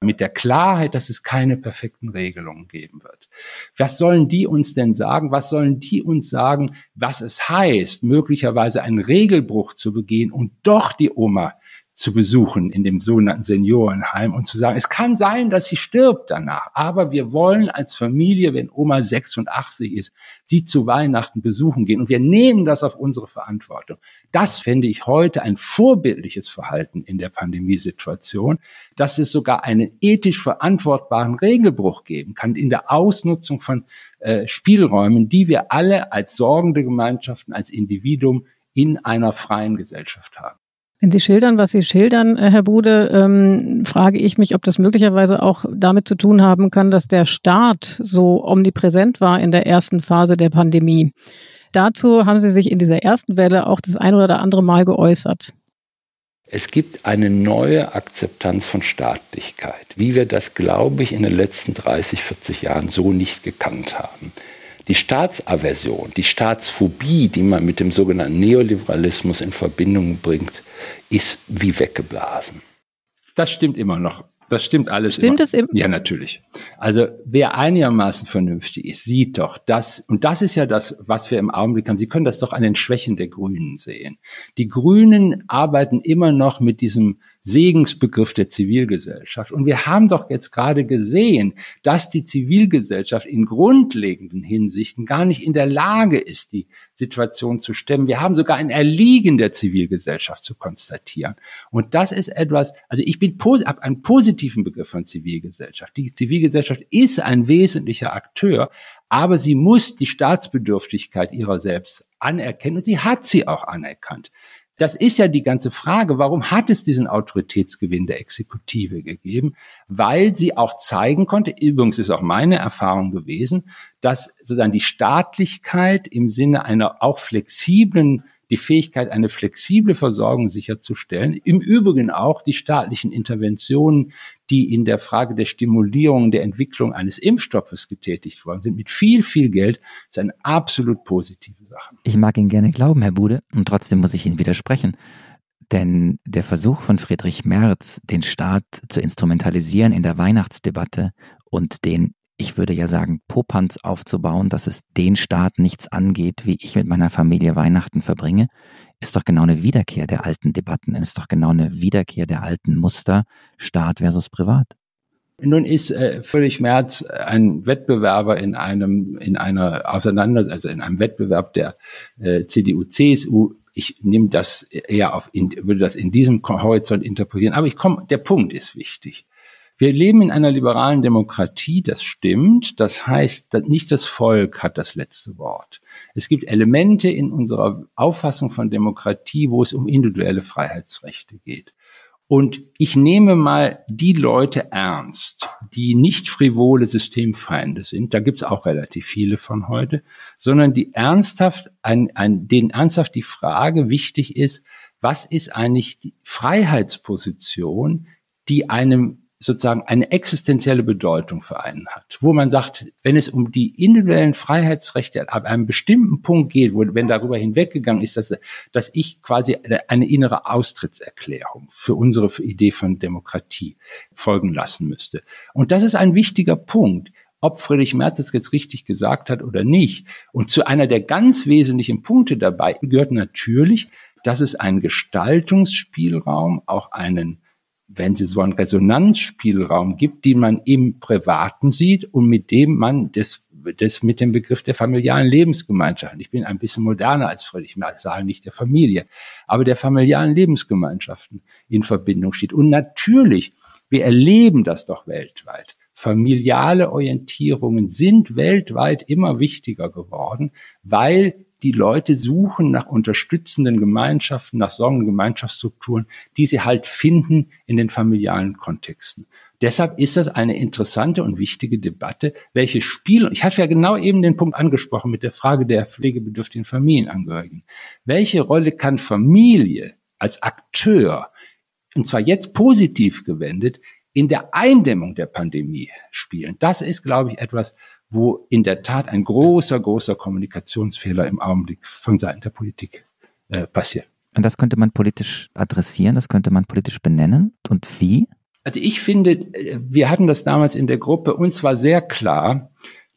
mit der Klarheit, dass es keine perfekten Regelungen geben wird. Was sollen die uns denn sagen? Was sollen die uns sagen, was es heißt, möglicherweise einen Regelbruch zu begehen und doch die Oma zu besuchen in dem sogenannten Seniorenheim und zu sagen, es kann sein, dass sie stirbt danach, aber wir wollen als Familie, wenn Oma 86 ist, sie zu Weihnachten besuchen gehen und wir nehmen das auf unsere Verantwortung. Das fände ich heute ein vorbildliches Verhalten in der Pandemiesituation, dass es sogar einen ethisch verantwortbaren Regelbruch geben kann in der Ausnutzung von äh, Spielräumen, die wir alle als sorgende Gemeinschaften, als Individuum in einer freien Gesellschaft haben. Wenn Sie schildern, was Sie schildern, äh, Herr Bude, ähm, frage ich mich, ob das möglicherweise auch damit zu tun haben kann, dass der Staat so omnipräsent war in der ersten Phase der Pandemie. Dazu haben Sie sich in dieser ersten Welle auch das ein oder andere Mal geäußert. Es gibt eine neue Akzeptanz von Staatlichkeit, wie wir das, glaube ich, in den letzten 30, 40 Jahren so nicht gekannt haben. Die Staatsaversion, die Staatsphobie, die man mit dem sogenannten Neoliberalismus in Verbindung bringt, ist wie weggeblasen. Das stimmt immer noch. Das stimmt alles. Stimmt es immer? Ja, natürlich. Also wer einigermaßen vernünftig ist, sieht doch das, und das ist ja das, was wir im Augenblick haben. Sie können das doch an den Schwächen der Grünen sehen. Die Grünen arbeiten immer noch mit diesem Segensbegriff der Zivilgesellschaft. Und wir haben doch jetzt gerade gesehen, dass die Zivilgesellschaft in grundlegenden Hinsichten gar nicht in der Lage ist, die Situation zu stemmen. Wir haben sogar ein Erliegen der Zivilgesellschaft zu konstatieren. Und das ist etwas, also ich bin habe einen positiven Begriff von Zivilgesellschaft. Die Zivilgesellschaft ist ein wesentlicher Akteur, aber sie muss die Staatsbedürftigkeit ihrer selbst anerkennen und sie hat sie auch anerkannt. Das ist ja die ganze Frage. Warum hat es diesen Autoritätsgewinn der Exekutive gegeben? Weil sie auch zeigen konnte, übrigens ist auch meine Erfahrung gewesen, dass sozusagen die Staatlichkeit im Sinne einer auch flexiblen die Fähigkeit, eine flexible Versorgung sicherzustellen. Im Übrigen auch die staatlichen Interventionen, die in der Frage der Stimulierung der Entwicklung eines Impfstoffes getätigt worden sind, mit viel, viel Geld, ist eine absolut positive Sache. Ich mag Ihnen gerne glauben, Herr Bude, und trotzdem muss ich Ihnen widersprechen. Denn der Versuch von Friedrich Merz, den Staat zu instrumentalisieren in der Weihnachtsdebatte und den ich würde ja sagen, Popanz aufzubauen, dass es den Staat nichts angeht, wie ich mit meiner Familie Weihnachten verbringe, ist doch genau eine Wiederkehr der alten Debatten, ist doch genau eine Wiederkehr der alten Muster, Staat versus Privat. Nun ist äh, völlig Merz ein Wettbewerber in einem in einer Auseinander also in einem Wettbewerb der äh, CDU CSU. Ich nehme das eher auf in, würde das in diesem Horizont interpretieren, aber ich komme der Punkt ist wichtig. Wir leben in einer liberalen Demokratie, das stimmt. Das heißt, nicht das Volk hat das letzte Wort. Es gibt Elemente in unserer Auffassung von Demokratie, wo es um individuelle Freiheitsrechte geht. Und ich nehme mal die Leute ernst, die nicht frivole Systemfeinde sind, da gibt's auch relativ viele von heute, sondern die ernsthaft, ein, ein, denen ernsthaft die Frage wichtig ist, was ist eigentlich die Freiheitsposition, die einem sozusagen eine existenzielle Bedeutung für einen hat, wo man sagt, wenn es um die individuellen Freiheitsrechte ab einem bestimmten Punkt geht, wo, wenn darüber hinweggegangen ist, dass, dass ich quasi eine innere Austrittserklärung für unsere Idee von Demokratie folgen lassen müsste. Und das ist ein wichtiger Punkt ob Friedrich Merz es jetzt richtig gesagt hat oder nicht. Und zu einer der ganz wesentlichen Punkte dabei gehört natürlich, dass es einen Gestaltungsspielraum, auch einen wenn Sie so einen Resonanzspielraum gibt, den man im Privaten sieht und mit dem man das, das mit dem Begriff der familialen Lebensgemeinschaft, ich bin ein bisschen moderner als Friedrich Merz, sage nicht der Familie, aber der familialen Lebensgemeinschaften in Verbindung steht. Und natürlich, wir erleben das doch weltweit. Familiale Orientierungen sind weltweit immer wichtiger geworden, weil die Leute suchen nach unterstützenden Gemeinschaften, nach Sorgengemeinschaftsstrukturen, die sie halt finden in den familialen Kontexten. Deshalb ist das eine interessante und wichtige Debatte, welche Spiel, ich hatte ja genau eben den Punkt angesprochen mit der Frage der pflegebedürftigen Familienangehörigen. Welche Rolle kann Familie als Akteur, und zwar jetzt positiv gewendet, in der Eindämmung der Pandemie spielen? Das ist, glaube ich, etwas, wo in der Tat ein großer, großer Kommunikationsfehler im Augenblick von Seiten der Politik äh, passiert. Und das könnte man politisch adressieren, das könnte man politisch benennen. Und wie? Also ich finde, äh, wir hatten das damals in der Gruppe, uns war sehr klar,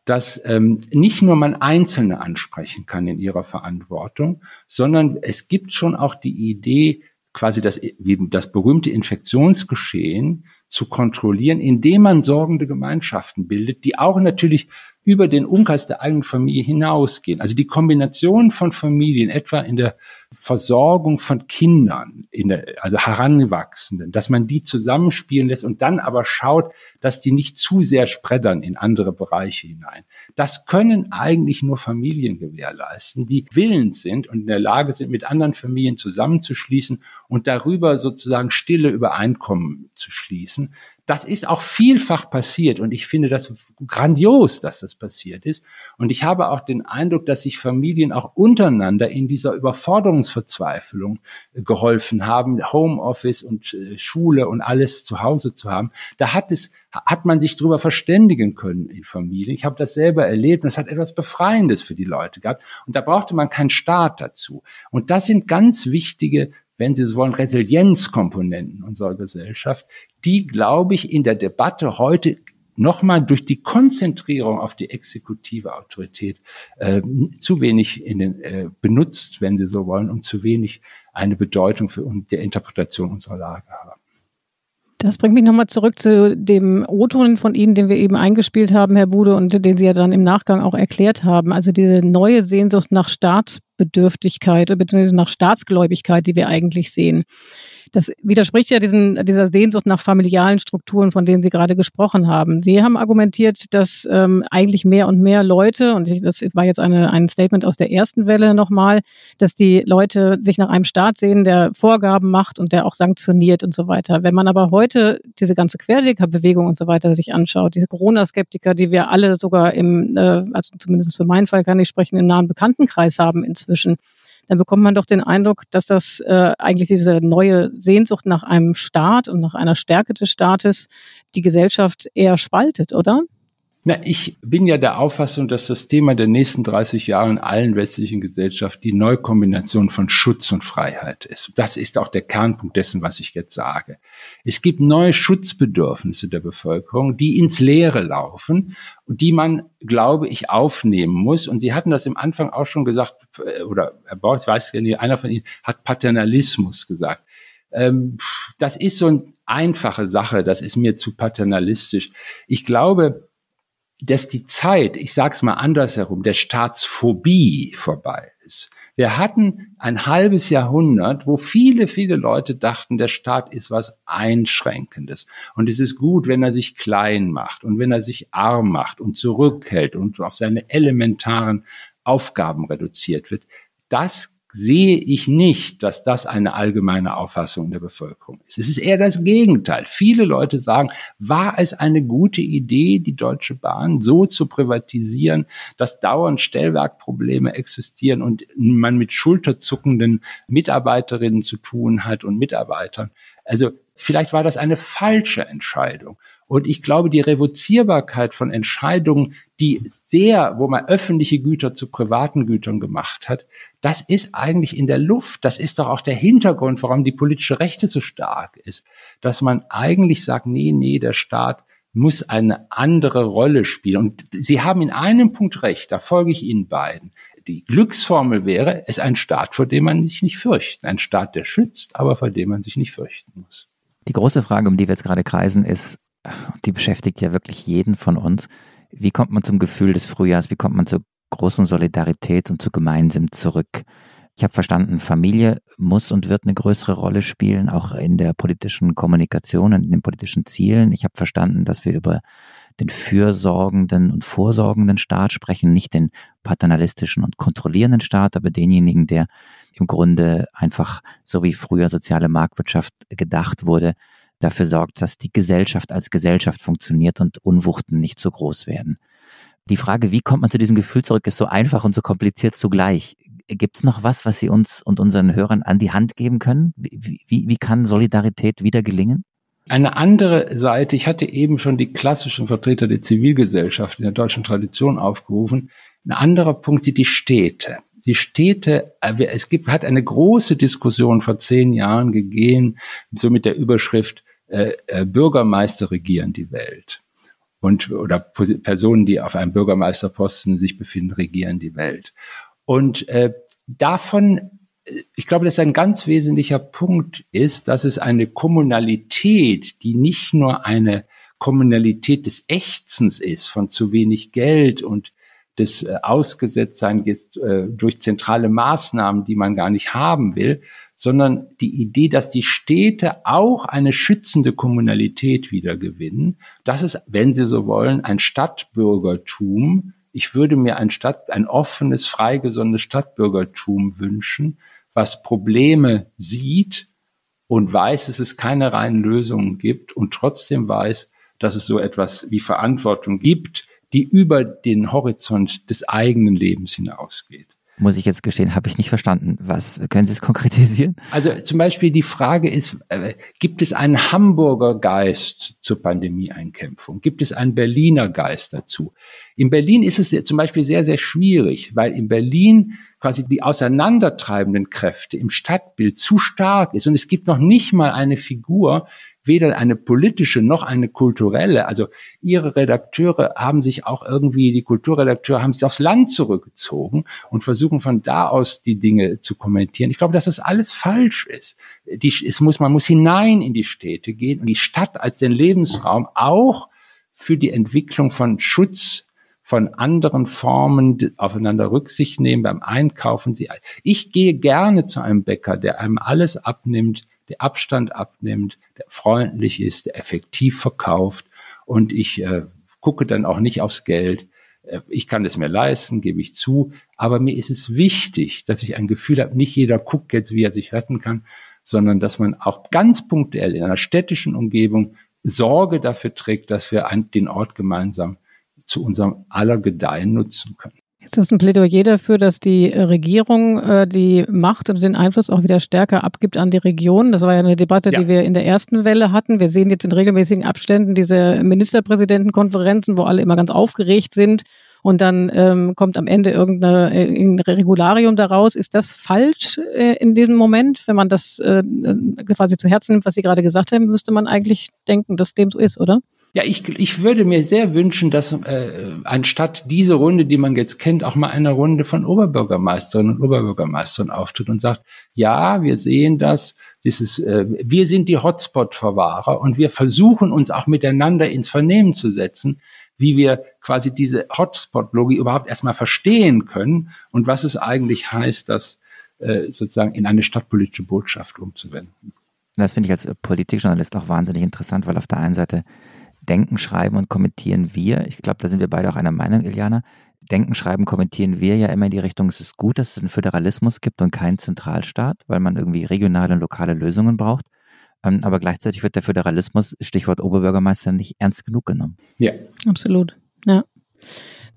dass ähm, nicht nur man Einzelne ansprechen kann in ihrer Verantwortung, sondern es gibt schon auch die Idee, quasi das, das berühmte Infektionsgeschehen zu kontrollieren, indem man sorgende Gemeinschaften bildet, die auch natürlich über den Umkreis der eigenen Familie hinausgehen. Also die Kombination von Familien, etwa in der Versorgung von Kindern, in der, also Heranwachsenden, dass man die zusammenspielen lässt und dann aber schaut, dass die nicht zu sehr spreddern in andere Bereiche hinein. Das können eigentlich nur Familien gewährleisten, die willens sind und in der Lage sind, mit anderen Familien zusammenzuschließen und darüber sozusagen stille Übereinkommen zu schließen. Das ist auch vielfach passiert und ich finde das grandios, dass das passiert ist. Und ich habe auch den Eindruck, dass sich Familien auch untereinander in dieser Überforderungsverzweiflung äh, geholfen haben, Homeoffice und äh, Schule und alles zu Hause zu haben. Da hat es, hat man sich darüber verständigen können in Familien. Ich habe das selber erlebt und es hat etwas Befreiendes für die Leute gehabt. Und da brauchte man keinen Staat dazu. Und das sind ganz wichtige wenn Sie so wollen, Resilienzkomponenten unserer Gesellschaft, die, glaube ich, in der Debatte heute nochmal durch die Konzentrierung auf die exekutive Autorität äh, zu wenig in den, äh, benutzt, wenn Sie so wollen, und zu wenig eine Bedeutung für die Interpretation unserer Lage haben. Das bringt mich nochmal zurück zu dem O-Ton von Ihnen, den wir eben eingespielt haben, Herr Bude, und den Sie ja dann im Nachgang auch erklärt haben. Also diese neue Sehnsucht nach Staatsbedürftigkeit bzw. nach Staatsgläubigkeit, die wir eigentlich sehen. Das widerspricht ja diesen, dieser Sehnsucht nach familialen Strukturen, von denen Sie gerade gesprochen haben. Sie haben argumentiert, dass ähm, eigentlich mehr und mehr Leute, und das war jetzt eine, ein Statement aus der ersten Welle nochmal, dass die Leute sich nach einem Staat sehen, der Vorgaben macht und der auch sanktioniert und so weiter. Wenn man aber heute diese ganze Querdenkerbewegung und so weiter sich anschaut, diese Corona-Skeptiker, die wir alle sogar im, äh, also zumindest für meinen Fall kann ich sprechen, im nahen Bekanntenkreis haben inzwischen, dann bekommt man doch den Eindruck, dass das äh, eigentlich diese neue Sehnsucht nach einem Staat und nach einer Stärke des Staates die Gesellschaft eher spaltet, oder? Na, ich bin ja der Auffassung, dass das Thema der nächsten 30 Jahre in allen westlichen Gesellschaften die Neukombination von Schutz und Freiheit ist. Das ist auch der Kernpunkt dessen, was ich jetzt sage. Es gibt neue Schutzbedürfnisse der Bevölkerung, die ins Leere laufen und die man, glaube ich, aufnehmen muss. Und Sie hatten das im Anfang auch schon gesagt, äh, oder Herr Borch, ich weiß ja nicht, einer von Ihnen hat Paternalismus gesagt. Ähm, das ist so eine einfache Sache, das ist mir zu paternalistisch. Ich glaube, dass die Zeit, ich sage es mal andersherum, der Staatsphobie vorbei ist. Wir hatten ein halbes Jahrhundert, wo viele, viele Leute dachten, der Staat ist was Einschränkendes. Und es ist gut, wenn er sich klein macht und wenn er sich arm macht und zurückhält und auf seine elementaren Aufgaben reduziert wird. Das sehe ich nicht, dass das eine allgemeine Auffassung der Bevölkerung ist. Es ist eher das Gegenteil. Viele Leute sagen, war es eine gute Idee, die Deutsche Bahn so zu privatisieren, dass dauernd Stellwerkprobleme existieren und man mit schulterzuckenden Mitarbeiterinnen zu tun hat und Mitarbeitern. Also vielleicht war das eine falsche Entscheidung. Und ich glaube, die Revozierbarkeit von Entscheidungen, die sehr, wo man öffentliche Güter zu privaten Gütern gemacht hat, das ist eigentlich in der Luft. Das ist doch auch der Hintergrund, warum die politische Rechte so stark ist. Dass man eigentlich sagt, nee, nee, der Staat muss eine andere Rolle spielen. Und Sie haben in einem Punkt recht, da folge ich Ihnen beiden die Glücksformel wäre, es ist ein Staat, vor dem man sich nicht fürchten. Ein Staat, der schützt, aber vor dem man sich nicht fürchten muss. Die große Frage, um die wir jetzt gerade kreisen, ist, die beschäftigt ja wirklich jeden von uns. Wie kommt man zum Gefühl des Frühjahrs? Wie kommt man zur großen Solidarität und zu gemeinsam zurück? Ich habe verstanden, Familie muss und wird eine größere Rolle spielen, auch in der politischen Kommunikation und in den politischen Zielen. Ich habe verstanden, dass wir über den fürsorgenden und vorsorgenden Staat sprechen, nicht den paternalistischen und kontrollierenden Staat, aber denjenigen, der im Grunde einfach, so wie früher soziale Marktwirtschaft gedacht wurde, dafür sorgt, dass die Gesellschaft als Gesellschaft funktioniert und Unwuchten nicht so groß werden. Die Frage, wie kommt man zu diesem Gefühl zurück, ist so einfach und so kompliziert zugleich. Gibt es noch was, was Sie uns und unseren Hörern an die Hand geben können? Wie, wie, wie kann Solidarität wieder gelingen? Eine andere Seite, ich hatte eben schon die klassischen Vertreter der Zivilgesellschaft in der deutschen Tradition aufgerufen. Ein anderer Punkt sind die Städte. Die Städte, äh, es gibt, hat eine große Diskussion vor zehn Jahren gegeben, so mit der Überschrift äh, äh, Bürgermeister regieren die Welt. Und, oder Personen, die auf einem Bürgermeisterposten sich befinden, regieren die Welt. Und äh, davon ich glaube, dass ein ganz wesentlicher Punkt ist, dass es eine Kommunalität, die nicht nur eine Kommunalität des Ächzens ist, von zu wenig Geld und des äh, Ausgesetztsein äh, durch zentrale Maßnahmen, die man gar nicht haben will, sondern die Idee, dass die Städte auch eine schützende Kommunalität wiedergewinnen. Das ist, wenn Sie so wollen, ein Stadtbürgertum. Ich würde mir ein Stadt, ein offenes, freigesonnenes Stadtbürgertum wünschen, was Probleme sieht und weiß, dass es keine reinen Lösungen gibt und trotzdem weiß, dass es so etwas wie Verantwortung gibt, die über den Horizont des eigenen Lebens hinausgeht. Muss ich jetzt gestehen, habe ich nicht verstanden. Was können Sie es konkretisieren? Also zum Beispiel die Frage ist, äh, gibt es einen Hamburger Geist zur Pandemieeinkämpfung? Gibt es einen Berliner Geist dazu? In Berlin ist es zum Beispiel sehr, sehr schwierig, weil in Berlin quasi die auseinandertreibenden Kräfte im Stadtbild zu stark ist und es gibt noch nicht mal eine Figur, weder eine politische noch eine kulturelle. Also ihre Redakteure haben sich auch irgendwie, die Kulturredakteure haben sich aufs Land zurückgezogen und versuchen von da aus die Dinge zu kommentieren. Ich glaube, dass das alles falsch ist. Die, es muss, man muss hinein in die Städte gehen und die Stadt als den Lebensraum auch für die Entwicklung von Schutz von anderen Formen aufeinander Rücksicht nehmen beim Einkaufen. Ich gehe gerne zu einem Bäcker, der einem alles abnimmt, der Abstand abnimmt, der freundlich ist, der effektiv verkauft und ich äh, gucke dann auch nicht aufs Geld. Äh, ich kann es mir leisten, gebe ich zu, aber mir ist es wichtig, dass ich ein Gefühl habe, nicht jeder guckt jetzt, wie er sich retten kann, sondern dass man auch ganz punktuell in einer städtischen Umgebung Sorge dafür trägt, dass wir den Ort gemeinsam zu unserem aller Gedeihen nutzen können. Ist das ein Plädoyer dafür, dass die Regierung äh, die Macht und den Einfluss auch wieder stärker abgibt an die Region? Das war ja eine Debatte, ja. die wir in der ersten Welle hatten. Wir sehen jetzt in regelmäßigen Abständen diese Ministerpräsidentenkonferenzen, wo alle immer ganz aufgeregt sind und dann ähm, kommt am Ende irgendein äh, Regularium daraus. Ist das falsch äh, in diesem Moment? Wenn man das äh, quasi zu Herzen nimmt, was Sie gerade gesagt haben, müsste man eigentlich denken, dass dem so ist, oder? Ja, ich, ich würde mir sehr wünschen, dass äh, anstatt diese Runde, die man jetzt kennt, auch mal eine Runde von Oberbürgermeisterinnen und Oberbürgermeistern auftritt und sagt, ja, wir sehen das, dieses, äh, wir sind die Hotspot-Verwahrer und wir versuchen uns auch miteinander ins Vernehmen zu setzen, wie wir quasi diese Hotspot-Logik überhaupt erstmal verstehen können und was es eigentlich heißt, das äh, sozusagen in eine stadtpolitische Botschaft umzuwenden. Das finde ich als Politikjournalist auch wahnsinnig interessant, weil auf der einen Seite denken, schreiben und kommentieren wir. Ich glaube, da sind wir beide auch einer Meinung, Iliana. Denken, schreiben, kommentieren wir ja immer in die Richtung, es ist gut, dass es einen Föderalismus gibt und keinen Zentralstaat, weil man irgendwie regionale und lokale Lösungen braucht. Ähm, aber gleichzeitig wird der Föderalismus, Stichwort Oberbürgermeister, nicht ernst genug genommen. Ja. Absolut. Ja.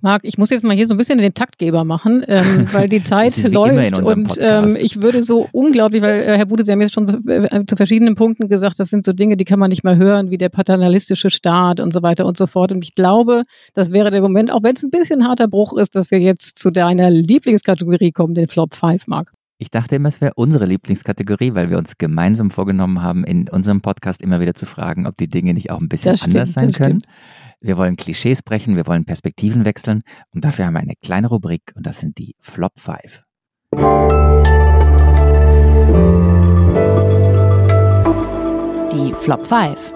Marc, ich muss jetzt mal hier so ein bisschen den Taktgeber machen, ähm, weil die Zeit läuft und ähm, ich würde so unglaublich, weil äh, Herr Bude, Sie haben jetzt schon zu, äh, zu, verschiedenen Punkten gesagt, das sind so Dinge, die kann man nicht mehr hören, wie der paternalistische Staat und so weiter und so fort. Und ich glaube, das wäre der Moment, auch wenn es ein bisschen harter Bruch ist, dass wir jetzt zu deiner Lieblingskategorie kommen, den Flop 5, Marc. Ich dachte immer, es wäre unsere Lieblingskategorie, weil wir uns gemeinsam vorgenommen haben, in unserem Podcast immer wieder zu fragen, ob die Dinge nicht auch ein bisschen stimmt, anders sein können. Stimmt. Wir wollen Klischees brechen, wir wollen Perspektiven wechseln und dafür haben wir eine kleine Rubrik und das sind die Flop 5. Die Flop 5.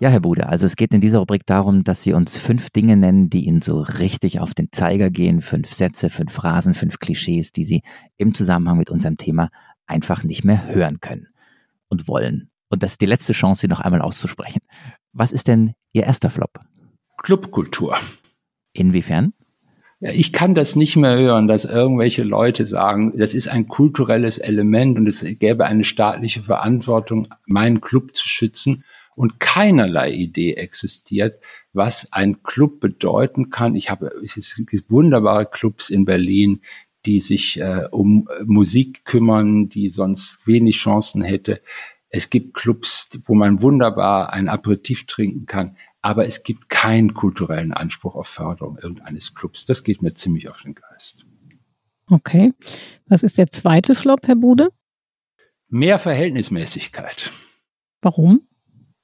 Ja, Herr Bude, also es geht in dieser Rubrik darum, dass Sie uns fünf Dinge nennen, die Ihnen so richtig auf den Zeiger gehen. Fünf Sätze, fünf Phrasen, fünf Klischees, die Sie im Zusammenhang mit unserem Thema einfach nicht mehr hören können und wollen. Und das ist die letzte Chance, sie noch einmal auszusprechen. Was ist denn Ihr erster Flop? Clubkultur. Inwiefern? Ja, ich kann das nicht mehr hören, dass irgendwelche Leute sagen, das ist ein kulturelles Element und es gäbe eine staatliche Verantwortung, meinen Club zu schützen und keinerlei Idee existiert, was ein Club bedeuten kann. Ich habe es gibt wunderbare Clubs in Berlin, die sich äh, um Musik kümmern, die sonst wenig Chancen hätte. Es gibt Clubs, wo man wunderbar ein Aperitif trinken kann, aber es gibt keinen kulturellen Anspruch auf Förderung irgendeines Clubs. Das geht mir ziemlich auf den Geist. Okay. Was ist der zweite Flop, Herr Bude? Mehr Verhältnismäßigkeit. Warum?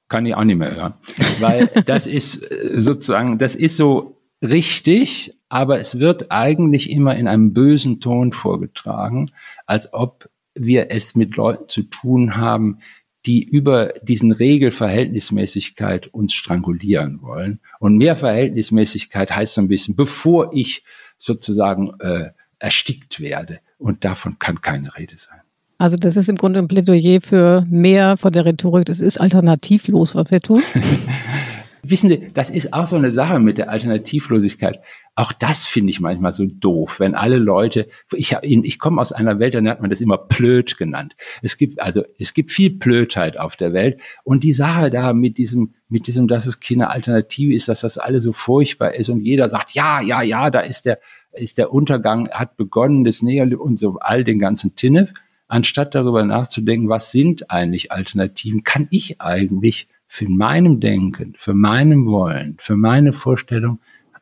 Kann ich auch nicht mehr hören. Weil das ist äh, sozusagen, das ist so richtig, aber es wird eigentlich immer in einem bösen Ton vorgetragen, als ob wir es mit Leuten zu tun haben, die über diesen Regelverhältnismäßigkeit uns strangulieren wollen. Und mehr Verhältnismäßigkeit heißt so ein bisschen, bevor ich sozusagen äh, erstickt werde. Und davon kann keine Rede sein. Also das ist im Grunde ein Plädoyer für mehr von der Rhetorik. Das ist alternativlos, was wir tun. Wissen Sie, das ist auch so eine Sache mit der Alternativlosigkeit. Auch das finde ich manchmal so doof, wenn alle Leute, ich, ich komme aus einer Welt, da hat man das immer Plöt genannt. Es gibt also, es gibt viel Plötheit auf der Welt und die Sache da mit diesem, mit diesem, dass es keine Alternative ist, dass das alles so furchtbar ist und jeder sagt, ja, ja, ja, da ist der, ist der Untergang, hat begonnen, das Negerlieb und so all den ganzen Tinnef. Anstatt darüber nachzudenken, was sind eigentlich Alternativen, kann ich eigentlich für meinem Denken, für meinem Wollen, für meine Vorstellung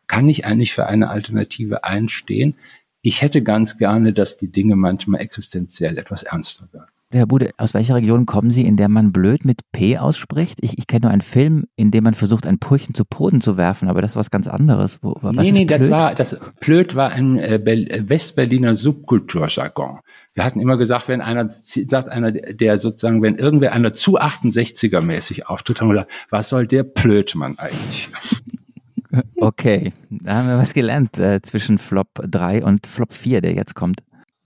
kann ich eigentlich für eine Alternative einstehen? Ich hätte ganz gerne, dass die Dinge manchmal existenziell etwas ernster werden. Herr Bude, aus welcher Region kommen Sie, in der man blöd mit P ausspricht? Ich, ich kenne nur einen Film, in dem man versucht, ein Purchen zu Boden zu werfen, aber das ist was ganz anderes. Wo, was nee, nee, das war, das blöd war ein äh, äh, Westberliner Subkulturjargon. Wir hatten immer gesagt, wenn einer sagt, einer, der sozusagen, wenn irgendwer einer zu 68er mäßig auftritt, haben wir gesagt, was soll der Blödmann eigentlich? Okay, da haben wir was gelernt äh, zwischen Flop 3 und Flop 4, der jetzt kommt.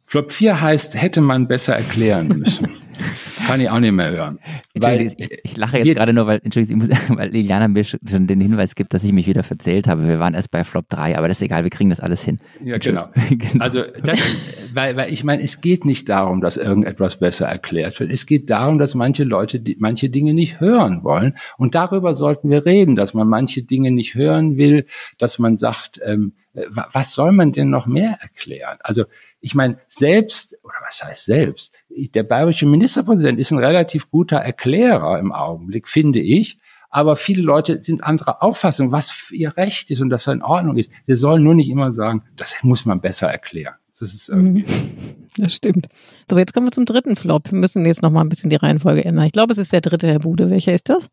Flop 4 heißt, hätte man besser erklären müssen. Kann ich auch nicht mehr hören. Weil, ich, ich, lache jetzt gerade nur, weil, Entschuldigung, weil Liliana mir schon den Hinweis gibt, dass ich mich wieder verzählt habe. Wir waren erst bei Flop 3, aber das ist egal, wir kriegen das alles hin. Ja, genau. genau. Also, das, weil, weil ich meine, es geht nicht darum, dass irgendetwas besser erklärt wird. Es geht darum, dass manche Leute die, manche Dinge nicht hören wollen. Und darüber sollten wir reden, dass man manche Dinge nicht hören will, dass man sagt, ähm, äh, was soll man denn noch mehr erklären? Also ich meine, selbst, oder was heißt selbst, der bayerische Ministerpräsident ist ein relativ guter Erklärer im Augenblick, finde ich. Aber viele Leute sind anderer Auffassung, was ihr Recht ist und dass das in Ordnung ist. Sie sollen nur nicht immer sagen, das muss man besser erklären. Das ist irgendwie. Mhm. Das stimmt. So, jetzt kommen wir zum dritten Flop. Wir müssen jetzt noch mal ein bisschen die Reihenfolge ändern. Ich glaube, es ist der dritte, Herr Bude. Welcher ist das?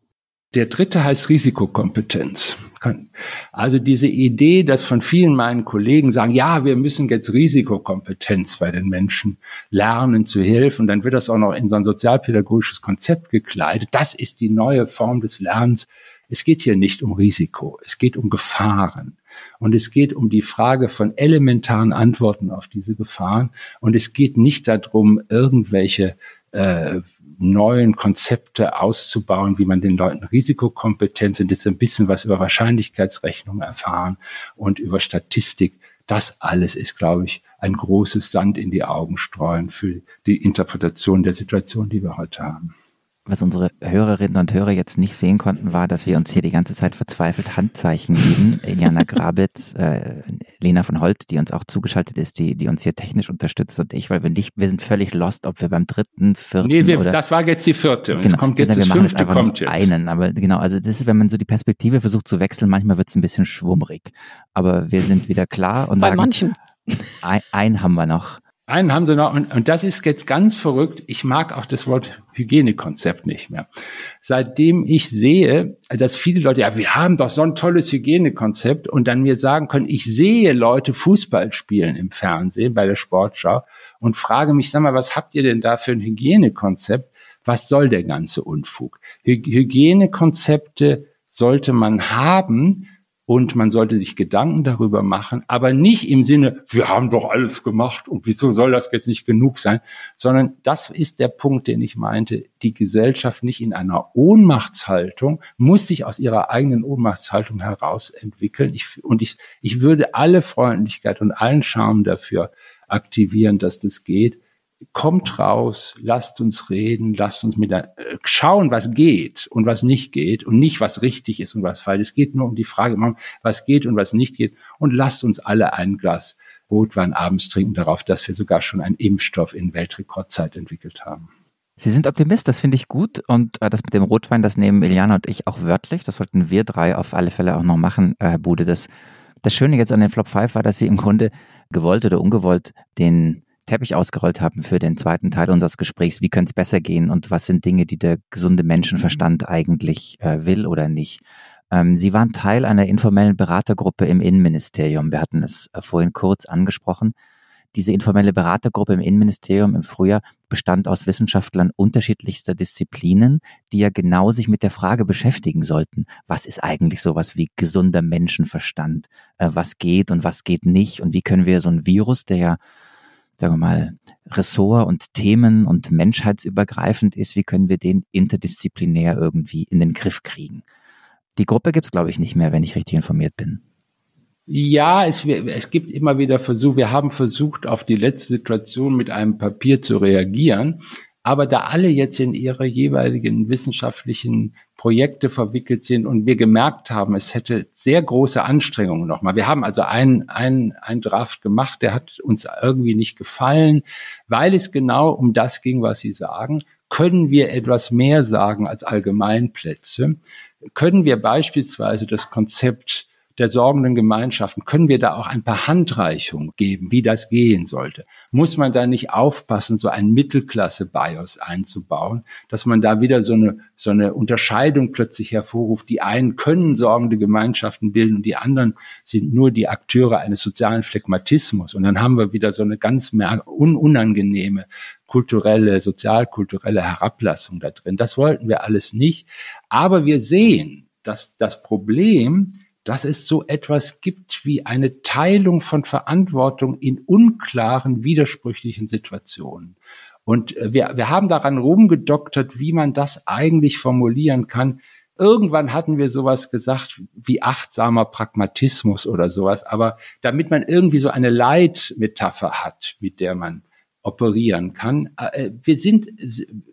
Der dritte heißt Risikokompetenz. Also diese Idee, dass von vielen meinen Kollegen sagen, ja, wir müssen jetzt Risikokompetenz bei den Menschen lernen zu helfen, dann wird das auch noch in so ein sozialpädagogisches Konzept gekleidet. Das ist die neue Form des Lernens. Es geht hier nicht um Risiko, es geht um Gefahren. Und es geht um die Frage von elementaren Antworten auf diese Gefahren. Und es geht nicht darum, irgendwelche äh, neuen Konzepte auszubauen, wie man den Leuten Risikokompetenz und jetzt ein bisschen was über Wahrscheinlichkeitsrechnung erfahren und über Statistik. Das alles ist, glaube ich, ein großes Sand in die Augen streuen für die Interpretation der Situation, die wir heute haben was unsere Hörerinnen und Hörer jetzt nicht sehen konnten, war, dass wir uns hier die ganze Zeit verzweifelt Handzeichen geben. Eliana Grabitz, äh, Lena von Holt, die uns auch zugeschaltet ist, die, die uns hier technisch unterstützt und ich, weil wir nicht, wir sind völlig lost, ob wir beim dritten, vierten Nee, wir, oder, das war jetzt die vierte und genau, es kommt jetzt genau, das wir fünfte, machen kommt jetzt. einen, aber genau, also das ist, wenn man so die Perspektive versucht zu wechseln, manchmal wird es ein bisschen schwummrig, aber wir sind wieder klar und Bei sagen, manchen. Ein, einen haben wir noch. Einen haben sie noch, und, und das ist jetzt ganz verrückt. Ich mag auch das Wort Hygienekonzept nicht mehr. Seitdem ich sehe, dass viele Leute, ja, wir haben doch so ein tolles Hygienekonzept und dann mir sagen können, ich sehe Leute Fußball spielen im Fernsehen bei der Sportschau und frage mich, sag mal, was habt ihr denn da für ein Hygienekonzept? Was soll der ganze Unfug? Hygienekonzepte sollte man haben, und man sollte sich Gedanken darüber machen, aber nicht im Sinne, wir haben doch alles gemacht und wieso soll das jetzt nicht genug sein, sondern das ist der Punkt, den ich meinte, die Gesellschaft nicht in einer Ohnmachtshaltung, muss sich aus ihrer eigenen Ohnmachtshaltung heraus entwickeln. Ich, und ich, ich würde alle Freundlichkeit und allen Charme dafür aktivieren, dass das geht kommt raus, lasst uns reden, lasst uns mit äh, schauen, was geht und was nicht geht und nicht, was richtig ist und was falsch. Es geht nur um die Frage, was geht und was nicht geht und lasst uns alle ein Glas Rotwein abends trinken darauf, dass wir sogar schon einen Impfstoff in Weltrekordzeit entwickelt haben. Sie sind Optimist, das finde ich gut. Und äh, das mit dem Rotwein, das nehmen Iliana und ich auch wörtlich. Das sollten wir drei auf alle Fälle auch noch machen, äh, Herr Bude. Das, das Schöne jetzt an den Flop 5 war, dass Sie im Grunde gewollt oder ungewollt den Teppich ausgerollt haben für den zweiten Teil unseres Gesprächs. Wie könnte es besser gehen und was sind Dinge, die der gesunde Menschenverstand eigentlich äh, will oder nicht? Ähm, Sie waren Teil einer informellen Beratergruppe im Innenministerium. Wir hatten es äh, vorhin kurz angesprochen. Diese informelle Beratergruppe im Innenministerium im Frühjahr bestand aus Wissenschaftlern unterschiedlichster Disziplinen, die ja genau sich mit der Frage beschäftigen sollten, was ist eigentlich sowas wie gesunder Menschenverstand, äh, was geht und was geht nicht und wie können wir so ein Virus, der ja sagen wir mal, Ressort und Themen und menschheitsübergreifend ist, wie können wir den interdisziplinär irgendwie in den Griff kriegen. Die Gruppe gibt es, glaube ich, nicht mehr, wenn ich richtig informiert bin. Ja, es, es gibt immer wieder Versuche. Wir haben versucht, auf die letzte Situation mit einem Papier zu reagieren. Aber da alle jetzt in ihre jeweiligen wissenschaftlichen Projekte verwickelt sind und wir gemerkt haben, es hätte sehr große Anstrengungen nochmal. Wir haben also einen, einen Draft gemacht, der hat uns irgendwie nicht gefallen, weil es genau um das ging, was Sie sagen. Können wir etwas mehr sagen als Allgemeinplätze? Können wir beispielsweise das Konzept der sorgenden Gemeinschaften, können wir da auch ein paar Handreichungen geben, wie das gehen sollte? Muss man da nicht aufpassen, so ein Mittelklasse-BIOS einzubauen, dass man da wieder so eine, so eine Unterscheidung plötzlich hervorruft. Die einen können sorgende Gemeinschaften bilden und die anderen sind nur die Akteure eines sozialen Phlegmatismus. Und dann haben wir wieder so eine ganz unangenehme kulturelle, sozialkulturelle Herablassung da drin. Das wollten wir alles nicht. Aber wir sehen, dass das Problem, dass es so etwas gibt wie eine Teilung von Verantwortung in unklaren, widersprüchlichen Situationen. Und äh, wir, wir haben daran rumgedoktert, wie man das eigentlich formulieren kann. Irgendwann hatten wir sowas gesagt wie achtsamer Pragmatismus oder sowas, aber damit man irgendwie so eine Leitmetapher hat, mit der man operieren kann. Äh, wir sind,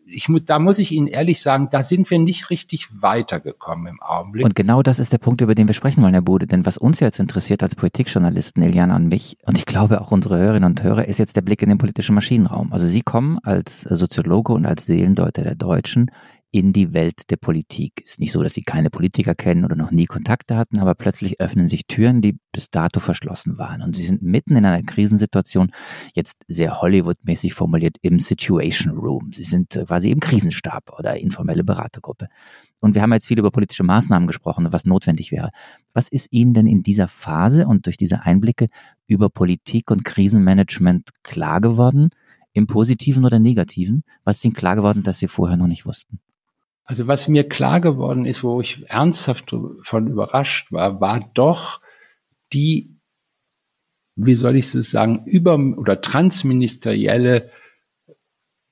ich muss, da muss ich Ihnen ehrlich sagen, da sind wir nicht richtig weitergekommen im Augenblick. Und genau das ist der Punkt, über den wir sprechen wollen, Herr Bude. Denn was uns jetzt interessiert als Politikjournalisten, Eliana und mich, und ich glaube auch unsere Hörerinnen und Hörer, ist jetzt der Blick in den politischen Maschinenraum. Also Sie kommen als Soziologe und als Seelendeuter der Deutschen in die Welt der Politik. Ist nicht so, dass sie keine Politiker kennen oder noch nie Kontakte hatten, aber plötzlich öffnen sich Türen, die bis dato verschlossen waren. Und sie sind mitten in einer Krisensituation, jetzt sehr Hollywood-mäßig formuliert, im Situation Room. Sie sind äh, quasi im Krisenstab oder informelle Beratergruppe. Und wir haben jetzt viel über politische Maßnahmen gesprochen, was notwendig wäre. Was ist Ihnen denn in dieser Phase und durch diese Einblicke über Politik und Krisenmanagement klar geworden? Im Positiven oder Negativen? Was ist Ihnen klar geworden, dass Sie vorher noch nicht wussten? Also was mir klar geworden ist, wo ich ernsthaft von überrascht war, war doch die, wie soll ich es sagen, über- oder transministerielle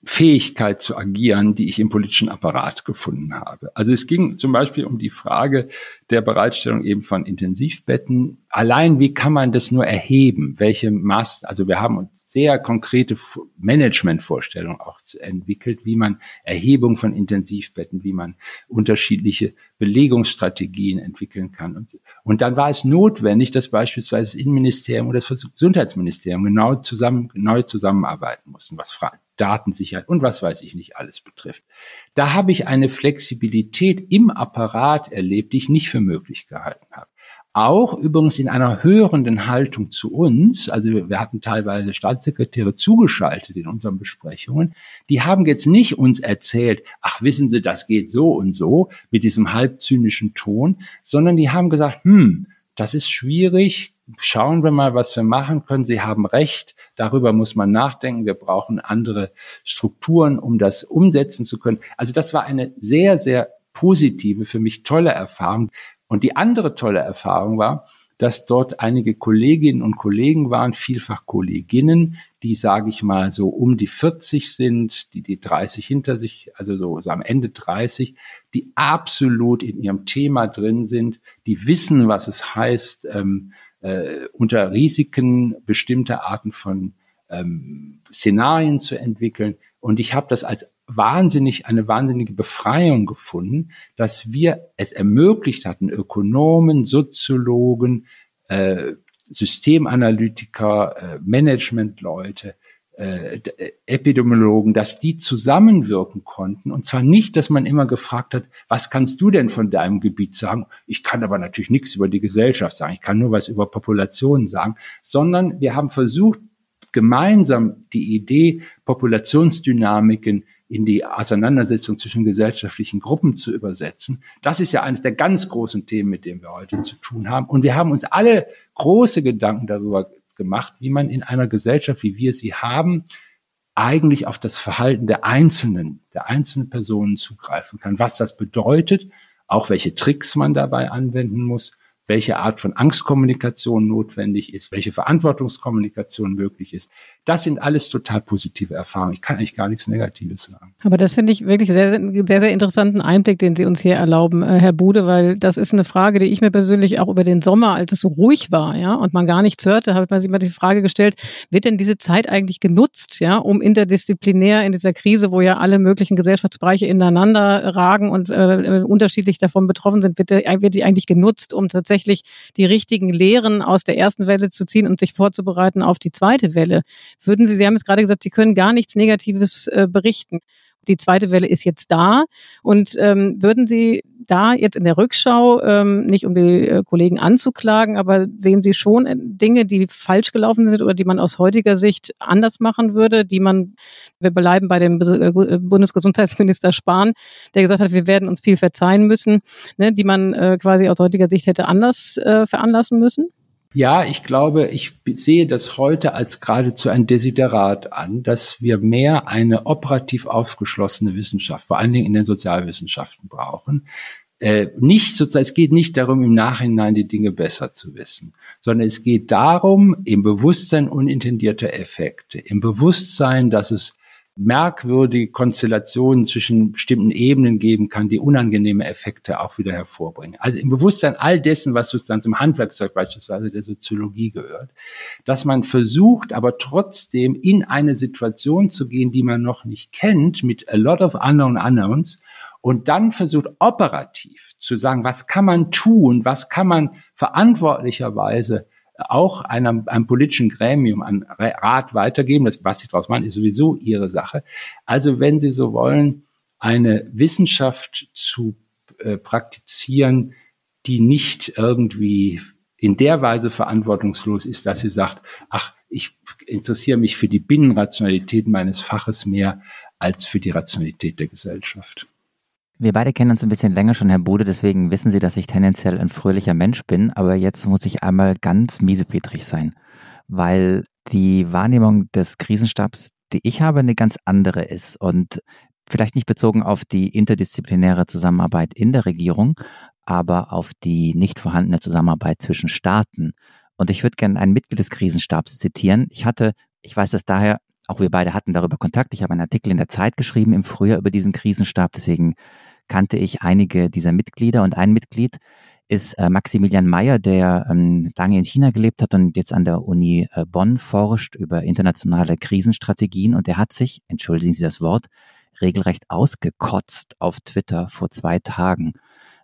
Fähigkeit zu agieren, die ich im politischen Apparat gefunden habe. Also es ging zum Beispiel um die Frage der Bereitstellung eben von Intensivbetten. Allein wie kann man das nur erheben? Welche Maß, also wir haben uns sehr konkrete Managementvorstellungen auch entwickelt, wie man Erhebung von Intensivbetten, wie man unterschiedliche Belegungsstrategien entwickeln kann. Und, und dann war es notwendig, dass beispielsweise das Innenministerium oder das Gesundheitsministerium genau zusammen, neu zusammenarbeiten mussten, was Datensicherheit und was weiß ich nicht alles betrifft. Da habe ich eine Flexibilität im Apparat erlebt, die ich nicht für möglich gehalten habe auch übrigens in einer hörenden Haltung zu uns, also wir hatten teilweise Staatssekretäre zugeschaltet in unseren Besprechungen, die haben jetzt nicht uns erzählt, ach wissen Sie, das geht so und so mit diesem halb zynischen Ton, sondern die haben gesagt, hm, das ist schwierig, schauen wir mal, was wir machen können. Sie haben recht, darüber muss man nachdenken. Wir brauchen andere Strukturen, um das umsetzen zu können. Also das war eine sehr, sehr positive, für mich tolle Erfahrung, und die andere tolle Erfahrung war, dass dort einige Kolleginnen und Kollegen waren, vielfach Kolleginnen, die, sage ich mal, so um die 40 sind, die die 30 hinter sich, also so, so am Ende 30, die absolut in ihrem Thema drin sind, die wissen, was es heißt, ähm, äh, unter Risiken bestimmte Arten von ähm, Szenarien zu entwickeln. Und ich habe das als wahnsinnig, eine wahnsinnige Befreiung gefunden, dass wir es ermöglicht hatten, Ökonomen, Soziologen, äh, Systemanalytiker, äh, Managementleute, äh, äh, Epidemiologen, dass die zusammenwirken konnten. Und zwar nicht, dass man immer gefragt hat, was kannst du denn von deinem Gebiet sagen? Ich kann aber natürlich nichts über die Gesellschaft sagen. Ich kann nur was über Populationen sagen, sondern wir haben versucht, gemeinsam die Idee, Populationsdynamiken in die Auseinandersetzung zwischen gesellschaftlichen Gruppen zu übersetzen. Das ist ja eines der ganz großen Themen, mit denen wir heute zu tun haben. Und wir haben uns alle große Gedanken darüber gemacht, wie man in einer Gesellschaft, wie wir sie haben, eigentlich auf das Verhalten der Einzelnen, der einzelnen Personen zugreifen kann, was das bedeutet, auch welche Tricks man dabei anwenden muss welche Art von Angstkommunikation notwendig ist, welche Verantwortungskommunikation möglich ist. Das sind alles total positive Erfahrungen. Ich kann eigentlich gar nichts Negatives sagen. Aber das finde ich wirklich sehr, sehr, sehr, interessanten Einblick, den Sie uns hier erlauben, äh, Herr Bude, weil das ist eine Frage, die ich mir persönlich auch über den Sommer, als es so ruhig war, ja, und man gar nichts hörte, habe ich mir die Frage gestellt, wird denn diese Zeit eigentlich genutzt, ja, um interdisziplinär in dieser Krise, wo ja alle möglichen Gesellschaftsbereiche ineinander ragen und äh, äh unterschiedlich davon betroffen sind, wird, der, wird die eigentlich genutzt, um tatsächlich die richtigen Lehren aus der ersten Welle zu ziehen und sich vorzubereiten auf die zweite Welle. Würden Sie, Sie haben es gerade gesagt, Sie können gar nichts Negatives äh, berichten. Die zweite Welle ist jetzt da. Und ähm, würden Sie da jetzt in der Rückschau, ähm, nicht um die äh, Kollegen anzuklagen, aber sehen Sie schon äh, Dinge, die falsch gelaufen sind oder die man aus heutiger Sicht anders machen würde, die man, wir bleiben bei dem äh, Bundesgesundheitsminister Spahn, der gesagt hat, wir werden uns viel verzeihen müssen, ne, die man äh, quasi aus heutiger Sicht hätte anders äh, veranlassen müssen? Ja, ich glaube, ich sehe das heute als geradezu ein Desiderat an, dass wir mehr eine operativ aufgeschlossene Wissenschaft, vor allen Dingen in den Sozialwissenschaften brauchen. Äh, nicht sozusagen, es geht nicht darum, im Nachhinein die Dinge besser zu wissen, sondern es geht darum, im Bewusstsein unintendierter Effekte, im Bewusstsein, dass es merkwürdige Konstellationen zwischen bestimmten Ebenen geben kann, die unangenehme Effekte auch wieder hervorbringen. Also im Bewusstsein all dessen, was sozusagen zum Handwerkzeug beispielsweise der Soziologie gehört, dass man versucht, aber trotzdem in eine Situation zu gehen, die man noch nicht kennt, mit a lot of unknown unknowns, und dann versucht operativ zu sagen, was kann man tun, was kann man verantwortlicherweise auch einem, einem politischen Gremium, an Rat weitergeben. Das, was Sie daraus machen, ist sowieso Ihre Sache. Also wenn Sie so wollen, eine Wissenschaft zu äh, praktizieren, die nicht irgendwie in der Weise verantwortungslos ist, dass sie sagt, ach, ich interessiere mich für die Binnenrationalität meines Faches mehr als für die Rationalität der Gesellschaft. Wir beide kennen uns ein bisschen länger schon, Herr Bude, deswegen wissen Sie, dass ich tendenziell ein fröhlicher Mensch bin, aber jetzt muss ich einmal ganz miesepetrig sein, weil die Wahrnehmung des Krisenstabs, die ich habe, eine ganz andere ist und vielleicht nicht bezogen auf die interdisziplinäre Zusammenarbeit in der Regierung, aber auf die nicht vorhandene Zusammenarbeit zwischen Staaten. Und ich würde gerne ein Mitglied des Krisenstabs zitieren. Ich hatte, ich weiß das daher, auch wir beide hatten darüber Kontakt. Ich habe einen Artikel in der Zeit geschrieben im Frühjahr über diesen Krisenstab, deswegen kannte ich einige dieser Mitglieder und ein Mitglied ist äh, Maximilian Mayer, der ähm, lange in China gelebt hat und jetzt an der Uni äh, Bonn forscht über internationale Krisenstrategien und der hat sich, entschuldigen Sie das Wort, regelrecht ausgekotzt auf Twitter vor zwei Tagen.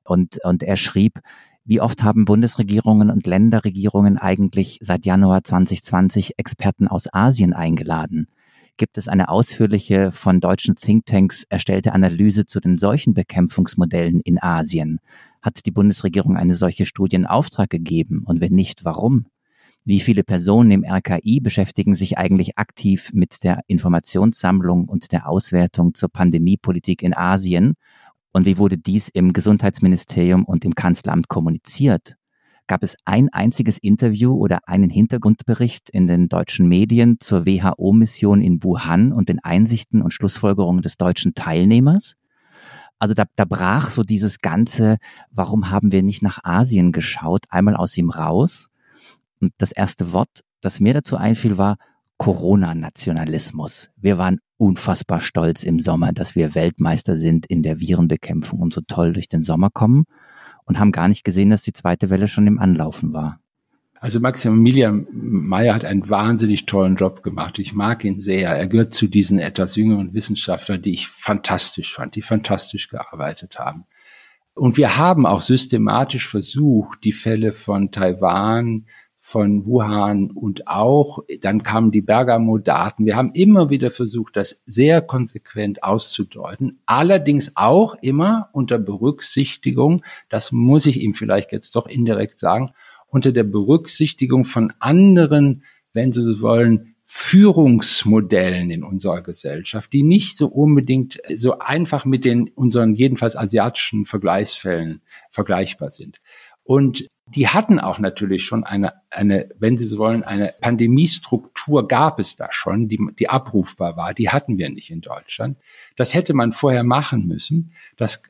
Und, und er schrieb, wie oft haben Bundesregierungen und Länderregierungen eigentlich seit Januar 2020 Experten aus Asien eingeladen? Gibt es eine ausführliche von deutschen Thinktanks erstellte Analyse zu den Seuchenbekämpfungsmodellen in Asien. Hat die Bundesregierung eine solche Studie in Auftrag gegeben? Und wenn nicht, warum? Wie viele Personen im RKI beschäftigen sich eigentlich aktiv mit der Informationssammlung und der Auswertung zur Pandemiepolitik in Asien? Und wie wurde dies im Gesundheitsministerium und im Kanzleramt kommuniziert? Gab es ein einziges Interview oder einen Hintergrundbericht in den deutschen Medien zur WHO-Mission in Wuhan und den Einsichten und Schlussfolgerungen des deutschen Teilnehmers? Also da, da brach so dieses ganze, warum haben wir nicht nach Asien geschaut, einmal aus ihm raus. Und das erste Wort, das mir dazu einfiel, war Corona-Nationalismus. Wir waren unfassbar stolz im Sommer, dass wir Weltmeister sind in der Virenbekämpfung und so toll durch den Sommer kommen und haben gar nicht gesehen, dass die zweite Welle schon im Anlaufen war. Also Maximilian Mayer hat einen wahnsinnig tollen Job gemacht. Ich mag ihn sehr. Er gehört zu diesen etwas jüngeren Wissenschaftlern, die ich fantastisch fand, die fantastisch gearbeitet haben. Und wir haben auch systematisch versucht, die Fälle von Taiwan, von Wuhan und auch, dann kamen die Bergamo-Daten. Wir haben immer wieder versucht, das sehr konsequent auszudeuten, allerdings auch immer unter Berücksichtigung, das muss ich ihm vielleicht jetzt doch indirekt sagen, unter der Berücksichtigung von anderen, wenn Sie so wollen, Führungsmodellen in unserer Gesellschaft, die nicht so unbedingt so einfach mit den unseren jedenfalls asiatischen Vergleichsfällen vergleichbar sind. Und die hatten auch natürlich schon eine, eine, wenn Sie so wollen, eine Pandemiestruktur gab es da schon, die, die abrufbar war. Die hatten wir nicht in Deutschland. Das hätte man vorher machen müssen. Das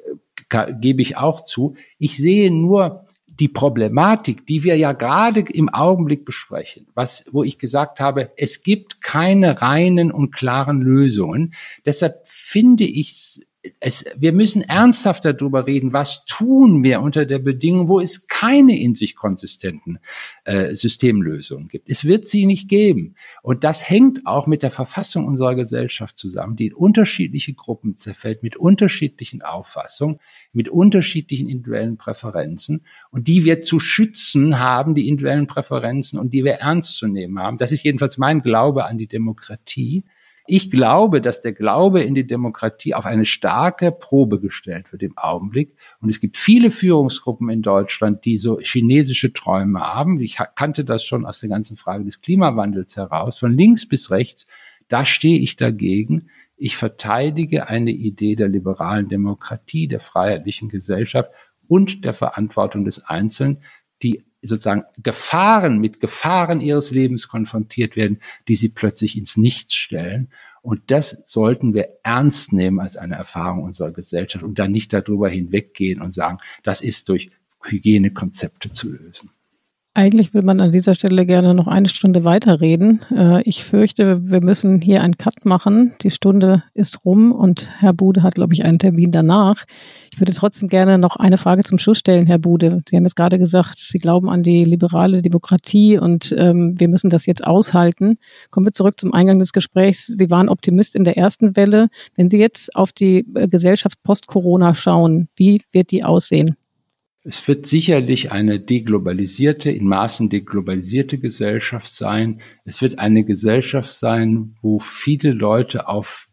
gebe ich auch zu. Ich sehe nur die Problematik, die wir ja gerade im Augenblick besprechen, was, wo ich gesagt habe, es gibt keine reinen und klaren Lösungen. Deshalb finde ich es, wir müssen ernsthaft darüber reden, was tun wir unter der Bedingung, wo es keine in sich konsistenten äh, Systemlösungen gibt. Es wird sie nicht geben. Und das hängt auch mit der Verfassung unserer Gesellschaft zusammen, die in unterschiedliche Gruppen zerfällt, mit unterschiedlichen Auffassungen, mit unterschiedlichen individuellen Präferenzen und die wir zu schützen haben, die individuellen Präferenzen und die wir ernst zu nehmen haben. Das ist jedenfalls mein Glaube an die Demokratie Ich glaube, dass der Glaube in die Demokratie auf eine starke Probe gestellt wird im Augenblick. Und es gibt viele Führungsgruppen in Deutschland, die so chinesische Träume haben. Ich kannte das schon aus der ganzen Frage des Klimawandels heraus, von links bis rechts. Da stehe ich dagegen. Ich verteidige eine Idee der liberalen Demokratie, der freiheitlichen Gesellschaft und der Verantwortung des Einzelnen, die sozusagen Gefahren mit Gefahren ihres Lebens konfrontiert werden, die sie plötzlich ins Nichts stellen. Und das sollten wir ernst nehmen als eine Erfahrung unserer Gesellschaft und dann nicht darüber hinweggehen und sagen, das ist durch Hygienekonzepte zu lösen. Eigentlich will man an dieser Stelle gerne noch eine Stunde weiterreden. Äh, ich fürchte, wir müssen hier einen Cut machen. Die Stunde ist rum und Herr Bude hat, glaube ich, einen Termin danach. Ich würde trotzdem gerne noch eine Frage zum Schluss stellen, Herr Bude. Sie haben jetzt gerade gesagt, Sie glauben an die liberale Demokratie und ähm, wir müssen das jetzt aushalten. Kommen wir zurück zum Eingang des Gesprächs. Sie waren Optimist in der ersten Welle. Wenn Sie jetzt auf die äh, Gesellschaft post-Corona schauen, wie wird die aussehen? Es wird sicherlich eine deglobalisierte, in Maßen deglobalisierte Gesellschaft sein. Es wird eine Gesellschaft sein, wo viele Leute auf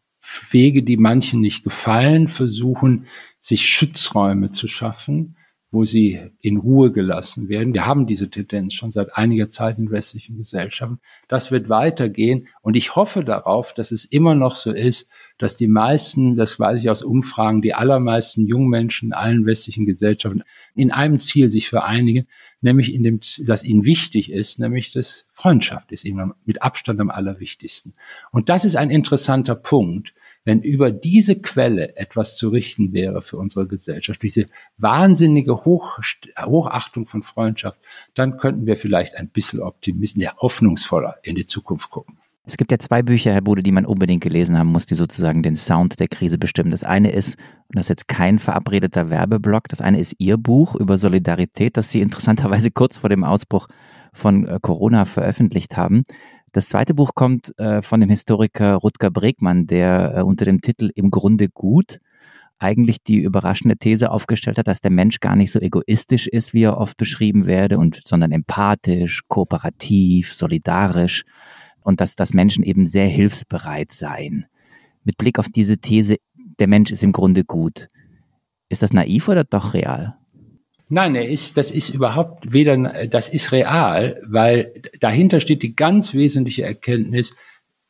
Wege, die manchen nicht gefallen, versuchen, sich Schutzräume zu schaffen, wo sie in Ruhe gelassen werden. Wir haben diese Tendenz schon seit einiger Zeit in westlichen Gesellschaften. Das wird weitergehen und ich hoffe darauf, dass es immer noch so ist, dass die meisten, das weiß ich aus Umfragen, die allermeisten jungen Menschen in allen westlichen Gesellschaften in einem Ziel sich vereinigen, nämlich in dem, das ihnen wichtig ist, nämlich das Freundschaft ist ihnen mit Abstand am allerwichtigsten. Und das ist ein interessanter Punkt, wenn über diese Quelle etwas zu richten wäre für unsere Gesellschaft, diese wahnsinnige Hoch, Hochachtung von Freundschaft, dann könnten wir vielleicht ein bisschen optimistisch, ja, hoffnungsvoller in die Zukunft gucken. Es gibt ja zwei Bücher, Herr Bude, die man unbedingt gelesen haben muss, die sozusagen den Sound der Krise bestimmen. Das eine ist, und das ist jetzt kein verabredeter Werbeblock, das eine ist Ihr Buch über Solidarität, das Sie interessanterweise kurz vor dem Ausbruch von äh, Corona veröffentlicht haben. Das zweite Buch kommt äh, von dem Historiker Rutger Bregmann, der äh, unter dem Titel Im Grunde gut eigentlich die überraschende These aufgestellt hat, dass der Mensch gar nicht so egoistisch ist, wie er oft beschrieben werde, und sondern empathisch, kooperativ, solidarisch und dass, dass Menschen eben sehr hilfsbereit seien. Mit Blick auf diese These, der Mensch ist im Grunde gut. Ist das naiv oder doch real? Nein, er ist, das ist überhaupt weder, das ist real, weil dahinter steht die ganz wesentliche Erkenntnis,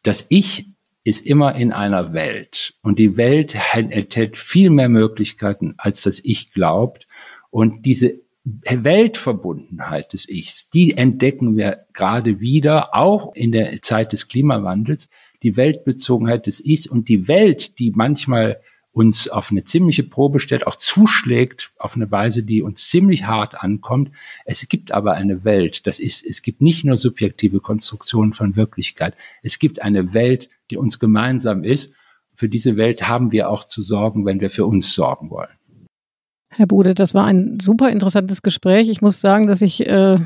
dass Ich ist immer in einer Welt und die Welt enthält viel mehr Möglichkeiten, als das Ich glaubt. Und diese Weltverbundenheit des Ichs, die entdecken wir gerade wieder, auch in der Zeit des Klimawandels, die Weltbezogenheit des Ichs und die Welt, die manchmal uns auf eine ziemliche Probe stellt, auch zuschlägt auf eine Weise, die uns ziemlich hart ankommt. Es gibt aber eine Welt, das ist, es gibt nicht nur subjektive Konstruktionen von Wirklichkeit, es gibt eine Welt, die uns gemeinsam ist. Für diese Welt haben wir auch zu sorgen, wenn wir für uns sorgen wollen. Herr Bude, das war ein super interessantes Gespräch. Ich muss sagen, dass ich äh,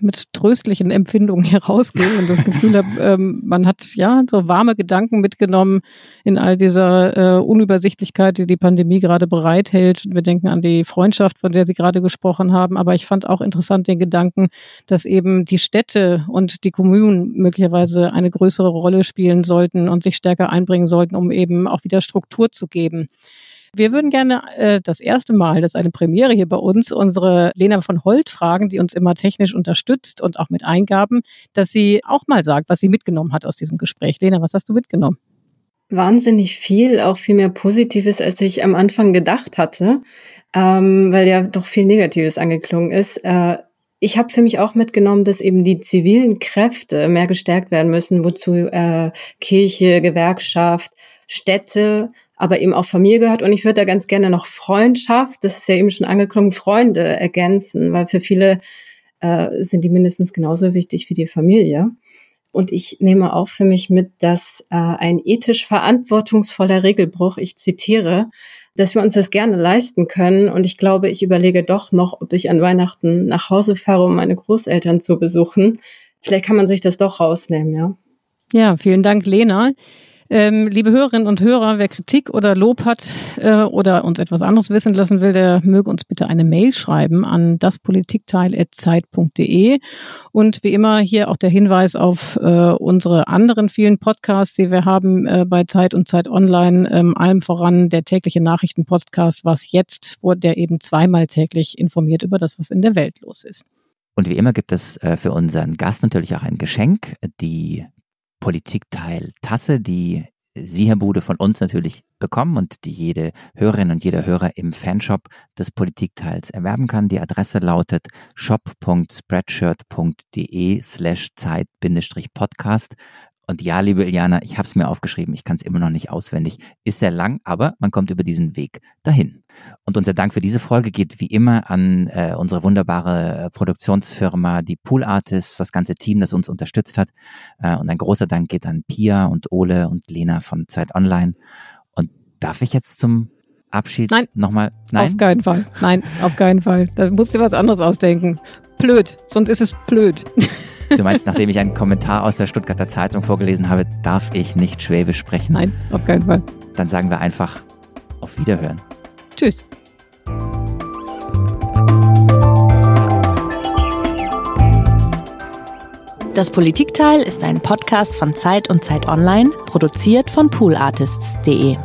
mit tröstlichen Empfindungen herausgehe und das Gefühl habe, ähm, man hat ja so warme Gedanken mitgenommen in all dieser äh, Unübersichtlichkeit, die die Pandemie gerade bereithält. Wir denken an die Freundschaft, von der Sie gerade gesprochen haben. Aber ich fand auch interessant den Gedanken, dass eben die Städte und die Kommunen möglicherweise eine größere Rolle spielen sollten und sich stärker einbringen sollten, um eben auch wieder Struktur zu geben. Wir würden gerne äh, das erste Mal, das ist eine Premiere hier bei uns, unsere Lena von Holt fragen, die uns immer technisch unterstützt und auch mit Eingaben, dass sie auch mal sagt, was sie mitgenommen hat aus diesem Gespräch. Lena, was hast du mitgenommen? Wahnsinnig viel, auch viel mehr Positives, als ich am Anfang gedacht hatte, ähm, weil ja doch viel Negatives angeklungen ist. Äh, ich habe für mich auch mitgenommen, dass eben die zivilen Kräfte mehr gestärkt werden müssen, wozu äh, Kirche, Gewerkschaft, Städte, aber eben auch Familie gehört. Und ich würde da ganz gerne noch Freundschaft, das ist ja eben schon angeklungen, Freunde ergänzen, weil für viele äh, sind die mindestens genauso wichtig wie die Familie. Und ich nehme auch für mich mit, dass äh, ein ethisch verantwortungsvoller Regelbruch, ich zitiere, dass wir uns das gerne leisten können. Und ich glaube, ich überlege doch noch, ob ich an Weihnachten nach Hause fahre, um meine Großeltern zu besuchen. Vielleicht kann man sich das doch rausnehmen, ja. Ja, vielen Dank, Lena. Ähm, liebe Hörerinnen und Hörer, wer Kritik oder Lob hat äh, oder uns etwas anderes wissen lassen will, der möge uns bitte eine Mail schreiben an daspolitikteil.zeit.de. Und wie immer hier auch der Hinweis auf äh, unsere anderen vielen Podcasts, die wir haben äh, bei Zeit und Zeit Online, ähm, allem voran der tägliche Nachrichtenpodcast, was jetzt, wo der eben zweimal täglich informiert über das, was in der Welt los ist. Und wie immer gibt es äh, für unseren Gast natürlich auch ein Geschenk, die Politikteil Tasse, die Sie, Herr Bude, von uns natürlich bekommen und die jede Hörerin und jeder Hörer im Fanshop des Politikteils erwerben kann. Die Adresse lautet shop.spreadshirt.de slash Zeit-Podcast. Und ja, liebe Iliana, ich habe es mir aufgeschrieben, ich kann es immer noch nicht auswendig. Ist sehr lang, aber man kommt über diesen Weg dahin. Und unser Dank für diese Folge geht wie immer an äh, unsere wunderbare äh, Produktionsfirma, die Pool Artists, das ganze Team, das uns unterstützt hat. Äh, und ein großer Dank geht an Pia und Ole und Lena von Zeit Online. Und darf ich jetzt zum Abschied Nein. nochmal? Nein. Auf keinen Fall. Nein, auf keinen Fall. Da musst du was anderes ausdenken. Blöd, sonst ist es blöd. Du meinst, nachdem ich einen Kommentar aus der Stuttgarter Zeitung vorgelesen habe, darf ich nicht Schwäbisch sprechen? Nein, auf keinen Fall. Dann sagen wir einfach auf Wiederhören. Tschüss. Das Politikteil ist ein Podcast von Zeit und Zeit Online, produziert von poolartists.de.